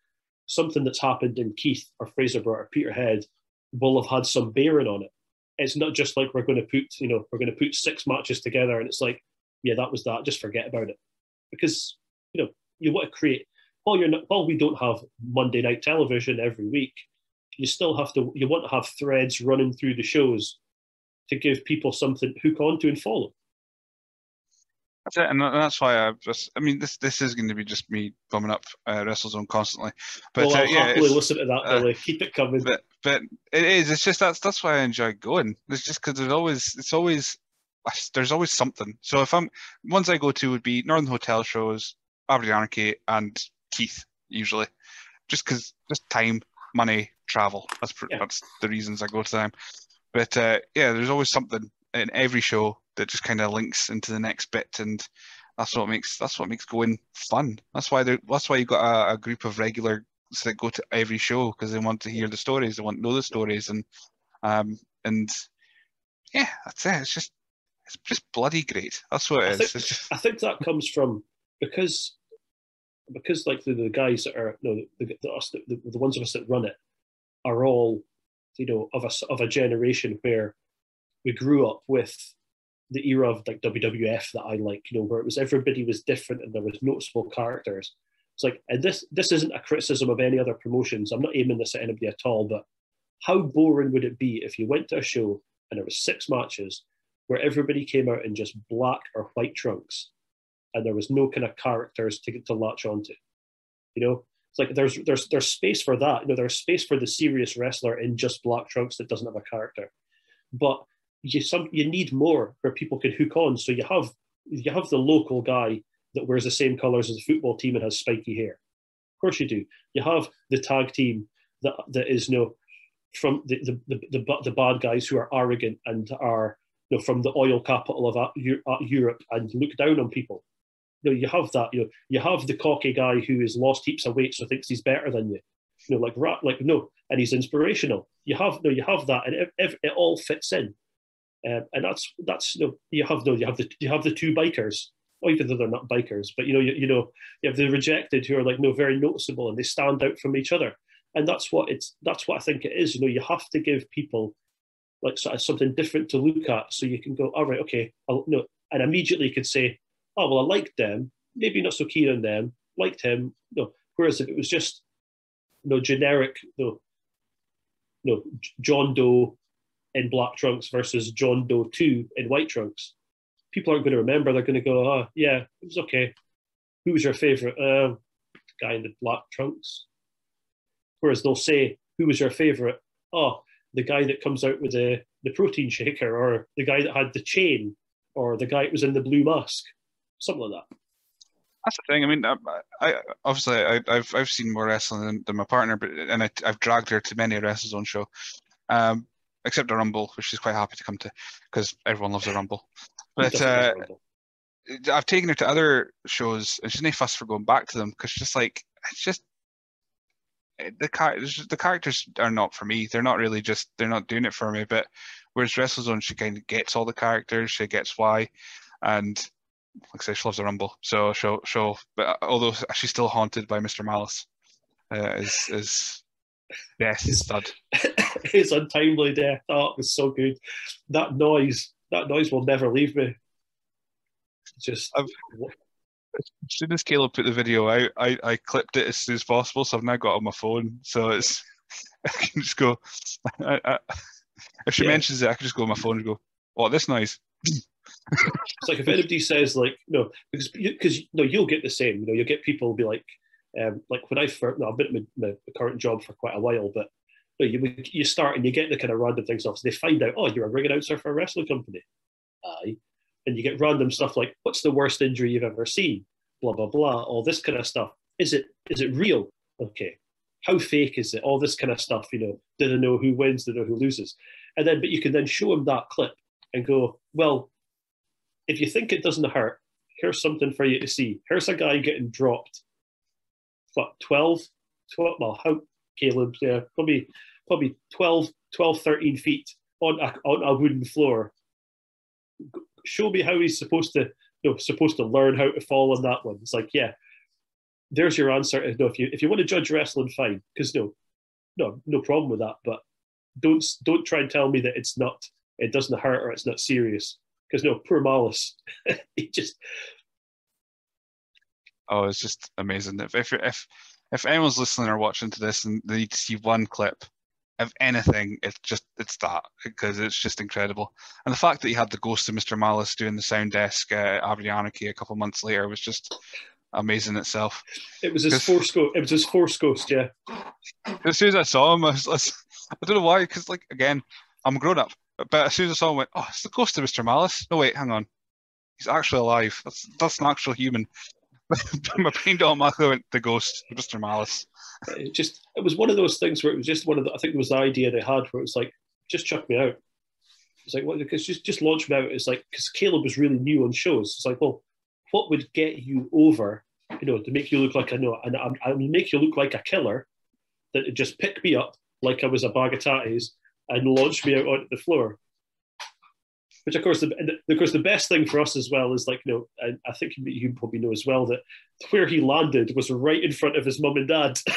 something that's happened in Keith or Fraserburgh or Peterhead will have had some bearing on it. It's not just like we're going to put, you know, we're going to put six matches together and it's like, yeah, that was that. Just forget about it, because you know you want to create. While you're not, we don't have Monday night television every week, you still have to. You want to have threads running through the shows to give people something to hook onto and follow. That's it, and that's why I just. I mean, this this is going to be just me bumming up uh, WrestleZone constantly. But well, uh, I'll yeah, happily listen to that, Billy. Uh, Keep it coming. But but it is. It's just that's that's why I enjoy going. It's just because there's always it's always there's always something. So if I'm ones I go to would be Northern Hotel shows, Aberdeen Anarchy, and Keith usually, just because just time, money, travel. That's yeah. that's the reasons I go to them. But uh, yeah, there's always something in every show that just kind of links into the next bit, and that's what makes that's what makes going fun. That's why that's why you got a, a, group of regulars that go to every show because they want to hear the stories, they want to know the stories, and um and yeah, that's it. It's just it's just bloody great. That's what it I is. Think, just... I think that comes from because because like the, the guys that are no the, the, the, the, the ones of us that run it are all you know of a of a generation where we grew up with the era of like WWF that I like, you know, where it was everybody was different and there was noticeable characters. It's like, and this this isn't a criticism of any other promotions. I'm not aiming this at anybody at all, but how boring would it be if you went to a show and there was six matches where everybody came out in just black or white trunks and there was no kind of characters to to latch onto? You know, it's like there's there's there's space for that. You know, there's space for the serious wrestler in just black trunks that doesn't have a character. But you some you need more where people can hook on. So you have you have the local guy that wears the same colours as the football team and has spiky hair. Of course you do. You have the tag team that that is you know, from the the, the, the, the bad guys who are arrogant and are you know, from the oil capital of uh, uh, Europe and look down on people. You know, you have that. You know, you have the cocky guy who has lost heaps of weight, so thinks he's better than you. You know, like like no, and he's inspirational. You have no, you have that, and it, it, all fits in. Um, and that's that's you know you have no you have the you have the two bikers, or even though they're not bikers, but you know you, you know you have the rejected who are like no very noticeable and they stand out from each other, and that's what it's that's what I think it is. You know you have to give people like sort of something different to look at, so you can go all right, okay, I'll, and immediately you could say, oh well, I liked them, maybe not so keen on them, liked him, no. Whereas if it was just know generic, you know John Doe in black trunks versus John Doe 2 in white trunks, people aren't going to remember. They're going to go, oh, yeah, it was okay. Who was your favourite? Uh, guy in the black trunks. Whereas they'll say, who was your favourite? Oh, the guy that comes out with the, the protein shaker, or the guy that had the chain, or the guy that was in the blue mask, something like that. That's the thing. I mean, I, I obviously I, have I've seen more wrestling than, than my partner, but and I, have dragged her to many a WrestleZone show. Um, except a Rumble, which she's quite happy to come to because everyone loves a Rumble. But uh, I've taken her to other shows, and she's not fussed for going back to them because just like it's just the characters. The characters are not for me. They're not really just. They're not doing it for me. But whereas WrestleZone, she kind of gets all the characters. She gets why, and like I say, she loves the Rumble. So she'll she'll. But although she's still haunted by Mr. Malice, uh, is is Yes, stud. his untimely death. Oh, it was so good. That noise, that noise will never leave me. Just. I've, as soon as Caleb put the video out, I, I clipped it as soon as possible, so I've now got it on my phone. So it's I can just go. I, I, if she yeah. mentions it, I can just go on my phone and go, "What this noise?" it's like if anybody says like no, because because no, you'll get the same. You know, you'll get people be like, um, like when I first, no, I've been at my, my, current job for quite a while, but you, you start and you get the kind of random things off. So they find out, oh, you're a ring announcer for a wrestling company. Aye. And you get random stuff like, what's the worst injury you've ever seen? blah blah blah, all this kind of stuff. Is it is it real? Okay, how fake is it? All this kind of stuff. You know, do they know who wins? Do they know who loses? And then, but you can then show them that clip and go, well, if you think it doesn't hurt, here's something for you to see. Here's a guy getting dropped. What 12, 12 well, how Caleb? Yeah, probably probably 12, 12, 13 feet on a, on a wooden floor. Show me how he's supposed to, you know, supposed to learn how to fall on that one. It's like, yeah, there's your answer. No, if you if you want to judge wrestling, fine, because no, no, no problem with that. But don't don't try and tell me that it's not, it doesn't hurt or it's not serious. Because no, poor Malice, he just. Oh, it's just amazing. If if if if anyone's listening or watching to this and they need to see one clip of anything, it's just it's that because it's just incredible. And the fact that he had the ghost of Mr. Malice doing the sound desk uh, Abernathy a couple months later was just amazing itself. It was his force ghost. It was his force ghost. Yeah. As soon as I saw him, I was, I don't know why, because like again, I'm grown up, but as soon as I saw him, I went, oh, it's the ghost of Mr. Malice. No, wait, hang on, he's actually alive. That's that's an actual human. My brain automatically went the ghost, Mr. Malice. It just it was one of those things where it was just one of the. I think it was the idea they had where it was like, just chuck me out. It's like, well, because just just launch me out. It's like because Caleb was really new on shows. It's like, well, what would get you over? You know, to make you look like I know, and I, I make you look like a killer. That just pick me up like I was a bag of tatties and launch me out onto the floor. Which of course, the, of course, the best thing for us as well is like, you know, and I think you probably know as well that where he landed was right in front of his mum and dad.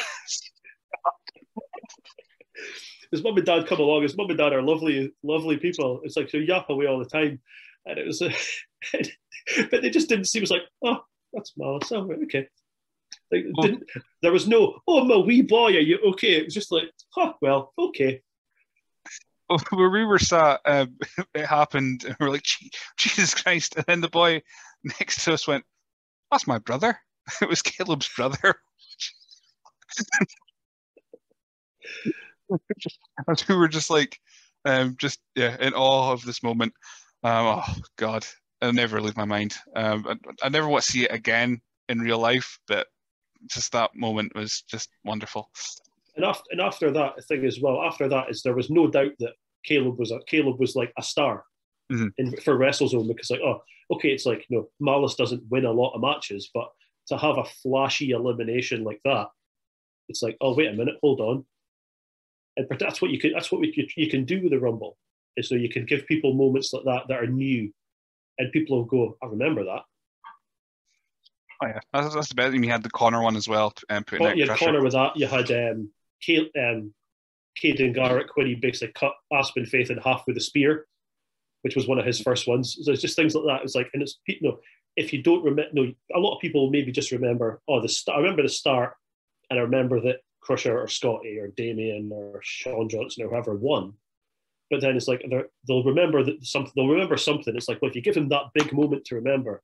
his mum and dad come along. His mum and dad are lovely, lovely people. It's like so yap away all the time, and it was, uh, but they just didn't seem. It was like, oh, that's Malice. Oh, okay. Like, oh. there was no, oh, my wee boy, are you okay? It was just like, huh, well, okay. where we were sat, um, it happened, and we are like, Jesus Christ. And then the boy next to us went, That's my brother. It was Caleb's brother. and we were just like, um, just, yeah, in awe of this moment. Um, oh, God. It'll never leave my mind. Um, I, I never want to see it again in real life, but just that moment was just wonderful. And after, and after that the thing as well, after that is there was no doubt that Caleb was a, Caleb was like a star mm-hmm. in, for WrestleZone because like oh okay it's like you know Malice doesn't win a lot of matches but to have a flashy elimination like that it's like oh wait a minute hold on and that's what you can that's what we, you can do with the Rumble is so you can give people moments like that that are new and people will go I remember that Oh yeah, that's, that's the best. You had the Connor one as well. Um, oh, you had Connor with that. You had um, Kate, um, Caden Garrick when he basically cut Aspen Faith in half with a spear, which was one of his first ones. So it's just things like that. It's like, and it's you know, if you don't remember, no, a lot of people maybe just remember. Oh, the start. I remember the start, and I remember that Crusher or Scotty or Damien or Sean Johnson or whoever won. But then it's like they'll remember that something. They'll remember something. It's like, well, if you give them that big moment to remember,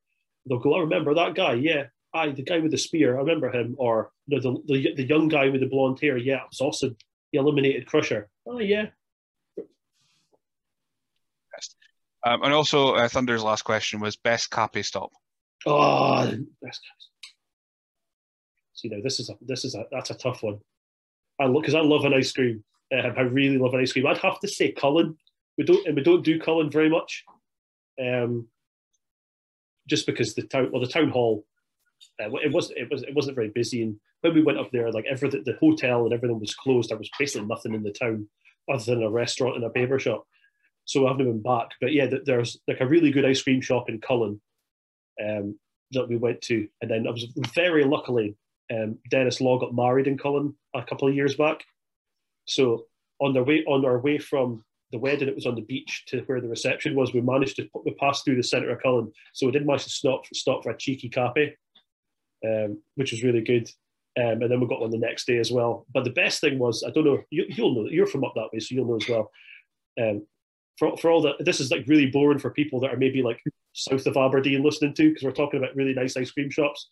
they'll go, "I remember that guy. Yeah, I the guy with the spear. I remember him." Or you know, the, the the young guy with the blonde hair. Yeah, it was awesome he eliminated Crusher. Oh yeah. Um, and also, uh, Thunder's last question was best Cappy stop. Oh, best. See now, this is a this is a that's a tough one. I look because I love an ice cream. Um, I really love an ice cream. I'd have to say Cullen. We don't and we don't do Cullen very much. Um, just because the town well the town hall uh, it was it was it wasn't very busy, and when we went up there, like everything, the hotel and everything was closed. There was basically nothing in the town other than a restaurant and a paper shop. So I haven't been back, but yeah, there's like a really good ice cream shop in Cullen um, that we went to, and then I was very luckily um, Dennis Law got married in Cullen a couple of years back. So on their way on our way from the wedding, it was on the beach to where the reception was. We managed to we passed through the centre of Cullen, so we did manage to stop stop for a cheeky cafe um, which was really good. Um, and then we got one the next day as well. But the best thing was, I don't know, you, will know, you're from up that way, so you'll know as well. Um, for, for all that, this is like really boring for people that are maybe like south of Aberdeen listening to, because we're talking about really nice ice cream shops.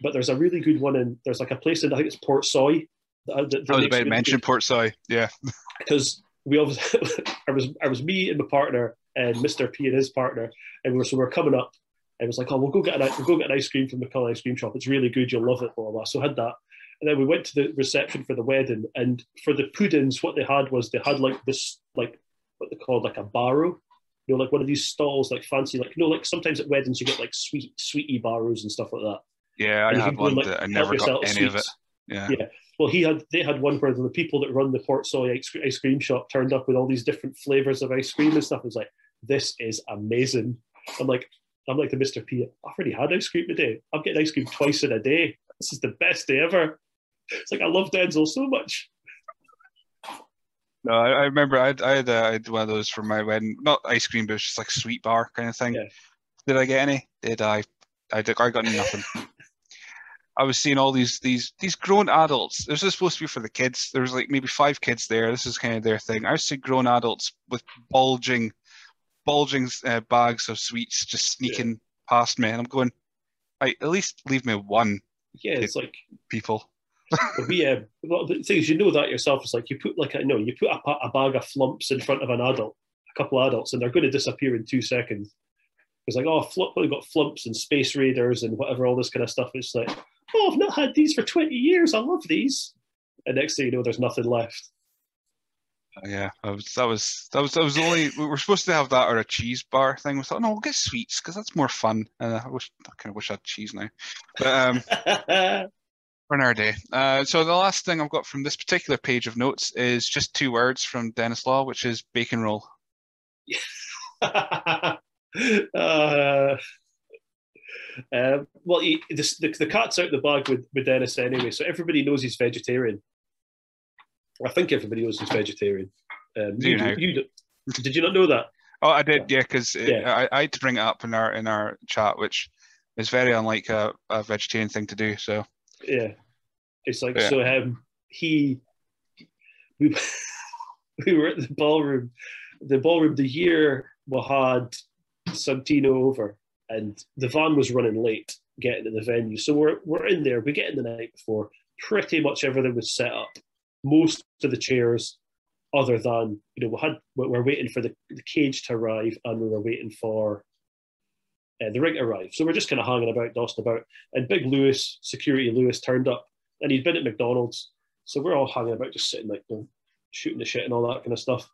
But there's a really good one in, there's like a place in, I think it's Portsoy. That, that, that I was about to mention Portsoy, yeah. Because we obviously, I was, I was me and my partner and Mr. P and his partner, and we were, so we we're coming up it was like, oh, we'll go get an we'll go get an ice cream from the McCullough ice cream shop. It's really good. You'll love it. Blah, blah, blah. So I had that. And then we went to the reception for the wedding. And for the puddings, what they had was they had like this, like what they called like a barrow. You know, like one of these stalls, like fancy, like you know, like sometimes at weddings you get like sweet, sweetie barrows and stuff like that. Yeah, I And you had one and, like, that I never got any of it. Yeah. Yeah. Well, he had they had one where the people that run the Portsoy ice, ice cream shop turned up with all these different flavors of ice cream and stuff. It was like, this is amazing. I'm like, I'm like to Mr. P. I've already had ice cream today. I'm getting ice cream twice in a day. This is the best day ever. It's like I love Denzel so much. No, I, I remember I had, I had, uh, I had one of those for my wedding. Not ice cream, but it was just like sweet bar kind of thing. Yeah. Did I get any? Did I? I did. I got nothing. I was seeing all these these these grown adults. This is supposed to be for the kids. There was like maybe five kids there. This is kind of their thing. I see grown adults with bulging, bulging uh, bags of sweets just sneaking past me, and I'm going, I at least leave me one, Yeah, it's like people. we. Uh, well, the thing is, you know that yourself. It's like you put like I know you put a, a bag of flumps in front of an adult, a couple of adults, and they're going to disappear in two seconds. It's like oh, flump, we've got flumps and space raiders and whatever, all this kind of stuff. It's like oh, I've not had these for twenty years. I love these. And next thing you know, there's nothing left. Uh, Yeah, I was, that was that was that was the only we were supposed to have that or a cheese bar thing. We thought, no, we'll get sweets because that's more fun. And I wish I kind of wish I had cheese now, but um, for another day. Uh, so the last thing I've got from this particular page of notes is just two words from Dennis Law, which is bacon roll. uh, um, well, he, this, the, the cat's out the bag with, with Dennis anyway, so everybody knows he's vegetarian. I think everybody knows he's vegetarian. Um, Do you know? you did you not know that? Oh, I did, yeah, because Yeah. I, I had to bring it up in our in our chat, which is very unlike a, a vegetarian thing to do. So Yeah, it's like Yeah. so. Um, he we we were at the ballroom, the ballroom the year we had Santino over, and the van was running late getting to the venue. So we're we're in there. We get in the night before. Pretty much everything was set up. Most of the chairs, other than you know, we had we we're waiting for the, the cage to arrive, and we were waiting for uh, the ring to arrive. So we're just kind of hanging about, dusting about. And Big Lewis, security Lewis, turned up, and he'd been at McDonald's. So we're all hanging about, just sitting like you know, shooting the shit and all that kind of stuff.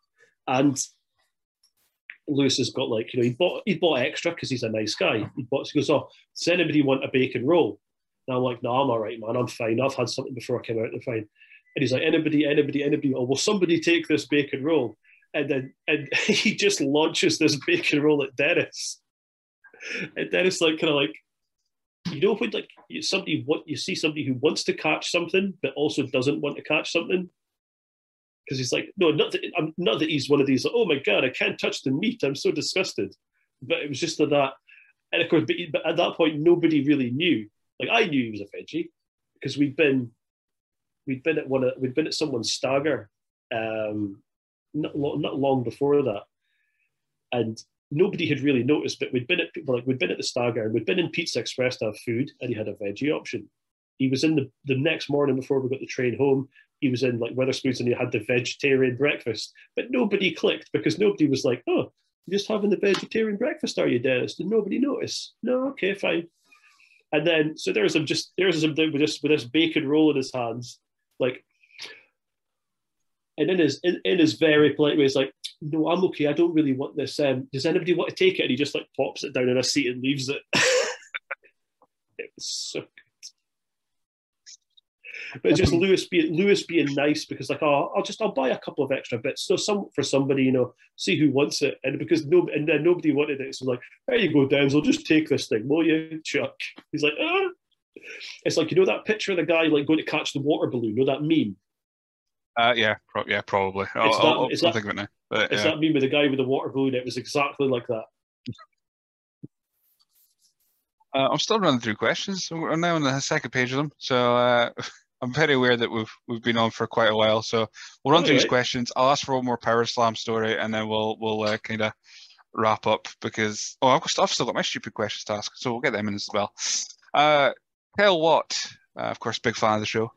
And Lewis has got like you know he bought he bought extra because he's a nice guy. He bought he goes, oh, does anybody want a bacon roll? And I'm like, no, I'm all right, man. I'm fine. I've had something before I came out. I'm fine. And he's like, anybody, anybody, anybody. or will somebody take this bacon roll? And then and he just launches this bacon roll at Dennis. And Dennis like kind of like, you know, when like somebody what you see somebody who wants to catch something but also doesn't want to catch something. Because he's like, no, not that I'm not that he's one of these. Like, oh my god, I can't touch the meat. I'm so disgusted. But it was just that, that and of course, but, but at that point, nobody really knew. Like I knew he was a veggie because we'd been we'd been at one of, we'd been at someone's stagger um, not not long before that, and nobody had really noticed. But we'd been at people like we'd been at the stagger and we'd been in Pizza Express to have food, and he had a veggie option. He was in the the next morning before we got the train home. He was in like Wetherspoons and he had the vegetarian breakfast, but nobody clicked because nobody was like, "Oh, you're just having the vegetarian breakfast, are you, Dennis?" Did nobody notice? No, okay, fine. And then so there's him just there's him with with this bacon roll in his hands, like, and in his in, in his very polite way, he's like, "No, I'm okay. I don't really want this. Um, does anybody want to take it?" And he just like pops it down in a seat and leaves it. it was so good. But just Lewis being Lewis being nice because like, oh, I'll just I'll buy a couple of extra bits. So some for somebody, you know, see who wants it. And because no and then nobody wanted it. So like, there you go, Denzel, just take this thing, will you, Chuck? He's like, ah. It's like you know that picture of the guy like going to catch the water balloon, you know that meme? uh, yeah, pro- yeah, probably. I'll, It's that- I'll it's I'll that- think of it now. But It's yeah. that meme with the guy with the water balloon. It was exactly like that. Uh, I'm still running through questions. We're now on the second page of them. So uh, I'm very aware that we've we've been on for quite a while. So we'll run through these questions. I'll ask for one more Power Slam story, and then we'll we'll uh, kind of wrap up because oh I've, got, I've still got my stupid questions to ask, so we'll get them in as well. Kyle Watt, uh, of course, big fan of the show.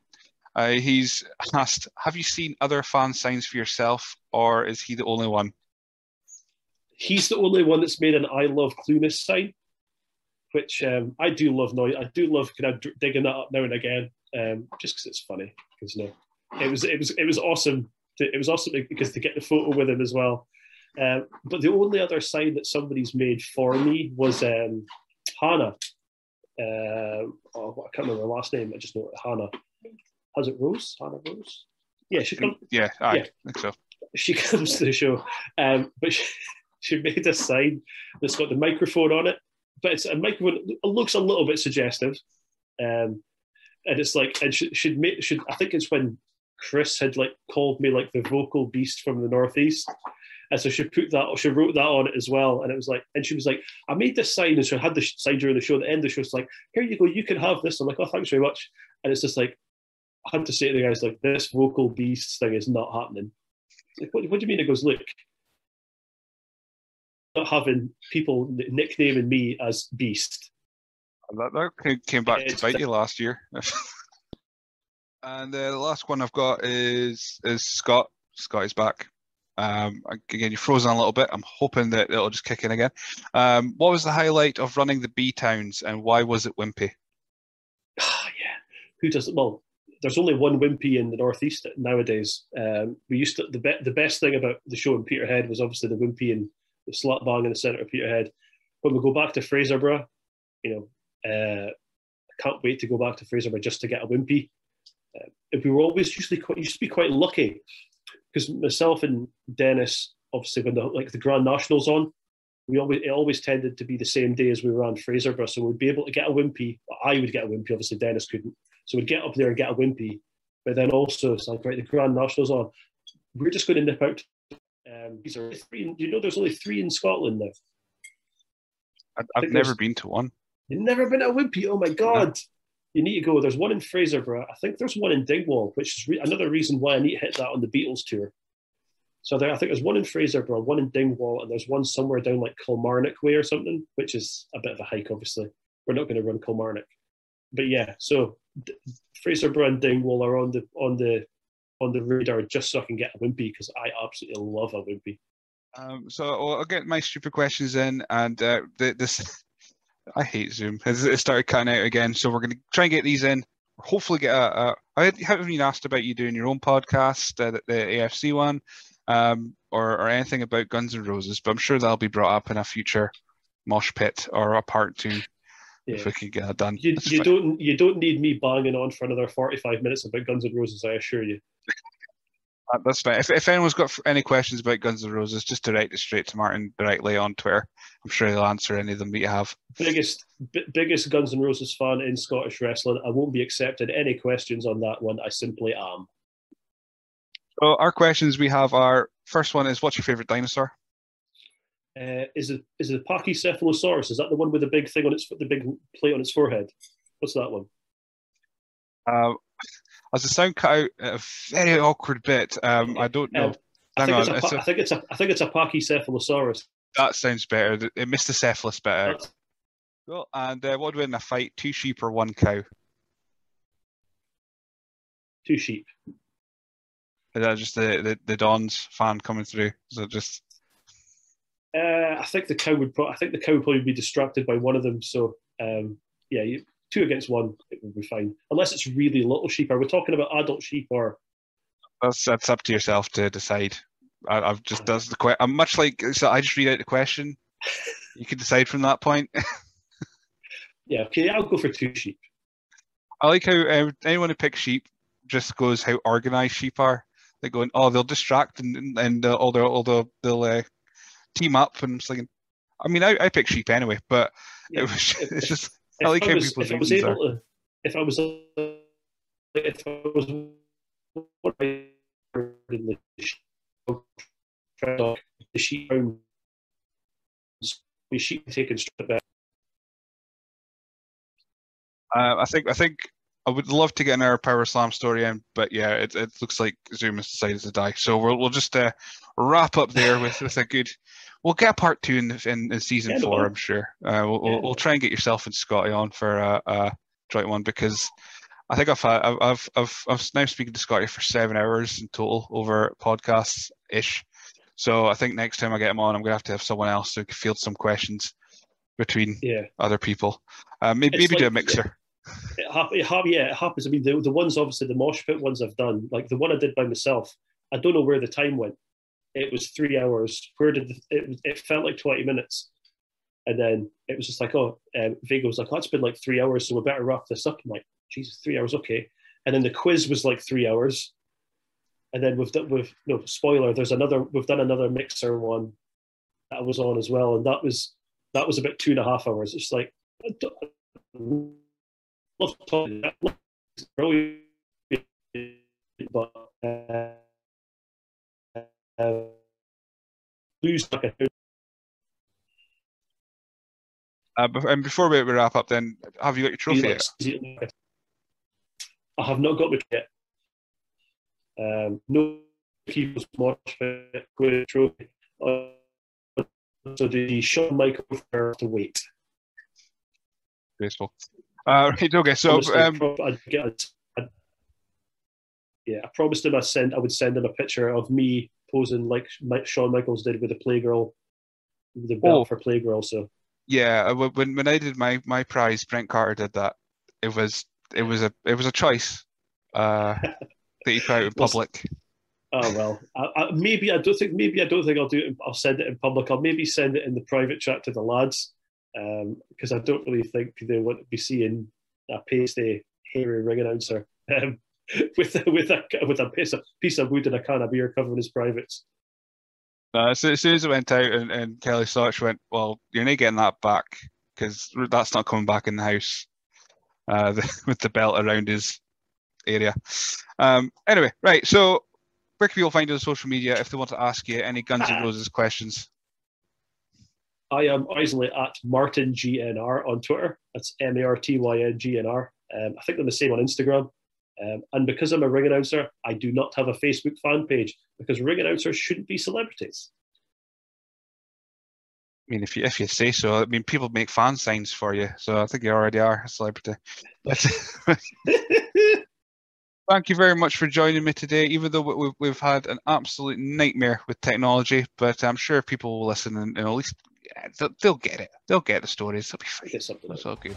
Uh, he's asked, "Have you seen other fan signs for yourself, or is he the only one?" He's the only one that's made an "I love Clueless" sign. which um, I do love. Noise. I do love kind of digging that up now and again, um, just because it's funny. Because know, it was it was it was awesome. To, it was awesome because to get the photo with him as well. Uh, but the only other sign that somebody's made for me was um, Hannah. Uh, oh, I can't remember her last name. I just know it, Hannah. Has it Rose? Hannah Rose? Yeah, she comes. Yeah, I Yeah. think so. She comes to the show, um, but she, she made a sign that's got the microphone on it, but it's a microphone. It looks a little bit suggestive, um, and it's like, and she, she'd made. Should I think it's when Chris had like called me like the vocal beast from the northeast. And so she put that, or she wrote that on it as well. And it was like, and she was like, I made this sign. And she had the sign during the show. At the end of the show, it's like, here you go, you can have this. I'm like, oh, thanks very much. And it's just like, I had to say to the guys, like, this vocal beast thing is not happening. Like, what, what do you mean? It goes, look, not having people nicknaming me as Beast. That, that came- back to It's- bite you last year. and uh, the last one I've got is is Scott. Scott is back. Um, again, you're frozen a little bit. I'm hoping that it'll just kick in again. Um, what was the highlight of running the B towns, and why was it Wimpy? Ah, yeah. Who does Well, there's only one Wimpy in the Northeast nowadays. Um, we used to, the, be, the best thing about the show in Peterhead was obviously the Wimpy and the slut bang in the centre of Peterhead. When we go back to Fraserburgh, you know, uh, I can't wait to go back to Fraserburgh just to get a Wimpy. Uh, we were always usually quite, used to be quite lucky because myself and Dennis, obviously, when the like the Grand Nationals on, we always it always tended to be the same day as we were on Fraserburgh, so we'd be able to get a wimpy. I would get a wimpy, obviously Dennis couldn't, so we'd get up there and get a wimpy. But then also it's like right, the Grand Nationals on, we're just going to nip out. Um, these are three. You know, there's only three in Scotland now. I, I've never been to one. You've never been to a wimpy? Oh my god! You need to go. There's one in Fraserburgh. I think there's one in Dingwall, which is re- another reason why I need to hit that on the Beatles tour. So there, I think there's one in Fraserburgh, one in Dingwall, and there's one somewhere down like Kilmarnock way or something, which is a bit of a hike. Obviously, we're not going to run Kilmarnock, but yeah. So D- Fraserburgh and Dingwall are on the on the on the radar just so I can get a wimpy because I absolutely love a wimpy. Um, so I'll, I'll get my stupid questions in, and uh, the, this I hate Zoom. It started cutting out again, so we're going to try and get these in. Hopefully, get a. a I haven't been asked about you doing your own podcast, uh, the, the AFC one, um, or or anything about Guns N' Roses, but I'm sure that'll be brought up in a future mosh pit or a part two Yeah. if we can get that done. You, you don't you don't need me banging on for another 45 minutes about Guns N' Roses, I assure you. That- That's fine. If, if anyone's got any questions about Guns N' Roses, just direct it straight to Martyn directly on Twitter. I'm sure he'll answer any of them that you have. biggest b- biggest Guns N' Roses fan in Scottish wrestling. I won't be accepting any questions on that one. I simply am. So our questions we have are first one is what's your favorite dinosaur? Uh, is it is it a Pachycephalosaurus? Is that the one with the big thing on its the big plate on its forehead? What's that one? Uh, as the sound cut out at a very awkward bit, um, I don't know. Um, I think, it's on, a, it's pa- a- I think it's a I think it's a Pachycephalosaurus. that sounds better. It missed the cephalus bit out. Cool. And uh, what do we in a fight? Two sheep or one cow? Two sheep. Is that just the, the, the Dons fan coming through? Is it just Uh, I think the cow would. Pro- I think the cow would probably be distracted by one of them. So um, yeah, you, two against one, it would be fine. Unless it's really little sheep. Are we talking about adult sheep or? that's that's up to yourself to decide. I, I've just does the question. I'm much like so. I just read out the question. You can decide from that point. Yeah, okay, I'll go for two sheep. I like how uh, anyone who picks sheep just goes how organized sheep are. They're going, oh, they'll distract and and, uh, all they'll all they'll, they'll uh, team up. And I'm thinking, I mean, I, I pick sheep anyway, but Yeah, it was it's just I if like I how was, people's if I was able are. to, if I was, if I was, what I in the sheep, the sheep taken straight back. Uh, I think I think I would love to get another Power Slam story in, but yeah, it, it looks like Zoom has decided to die. So we'll we'll just uh, wrap up there with, with a good. We'll get part two in in, in season Yeah, four. I'm sure. Uh, we'll, Yeah, we'll we'll try and get yourself and Scotty on for a, a joint one because I think I've had I've I've I've, now speaking to Scotty for seven hours in total over podcasts ish. So I think next time I get him on, I'm gonna have to have someone else who can field some questions. between Yeah. other people. Uh, maybe maybe do a like- mixer. It, it yeah, it happens. I mean, the, the ones obviously the mosh pit ones I've done, like the one I did by myself, I don't know where the time went. It was three hours. Where did the, it? It felt like twenty minutes, and then it was just like, oh, um, was like, oh, it's been like three hours, so we better wrap this up. I'm like, Jesus, three hours, okay. And then the quiz was like three hours, and then we've done with no spoiler. There's another. We've done another mixer one that was on as well, and that was that was about two and a half hours. It's like. I love talking. I love but uh, lose like a Uh, and before we wrap up, then have you got your trophy? yet? I have not got the yet. Um, no people's with trophy. Uh, so the Shawn Michaels have to wait. Graceful. Uh, right, okay, so Honestly, um, I'd get, I'd, I'd- yeah, I promised him I send I would send him a picture of me posing like Shawn Michaels did with the Playgirl, the belt Oh. for Playgirl. So yeah, uh, when when I did my my prize, Brent Carter did that. It was it was a it was a choice uh, that he put out in public. oh well, I, I, maybe I don't think maybe I don't think I'll do it. I'll send it in public. I'll maybe send it in the private chat to the lads because I don't really think they want to be seeing a pasty hairy ring announcer um, with with a with a piece of piece of wood and a can of beer covering his privates. Uh, so as soon as it went out and, and Kelly Starch went, well, you're not getting that back because that's not coming back in the house uh, the, with the belt around his area. Um, anyway, right. So where can people find you on social media if they want to ask you any Guns N' Roses questions? I am easily at Martyn GNR on Twitter. That's M A R T Y N G N R. Um, I think I'm the same on Instagram. Um, and because I'm a ring announcer, I do not have a Facebook fan page because ring announcers shouldn't be celebrities. I mean, if you if you say so, I mean, people make fan signs for you, so I think you already are a celebrity. But thank you very much for joining me today. Even though we- we've we've had an absolute nightmare with technology, but I'm sure people will listen and, and at least yeah, they'll, they'll get it. They'll get the stories. They'll be fine. That's all good.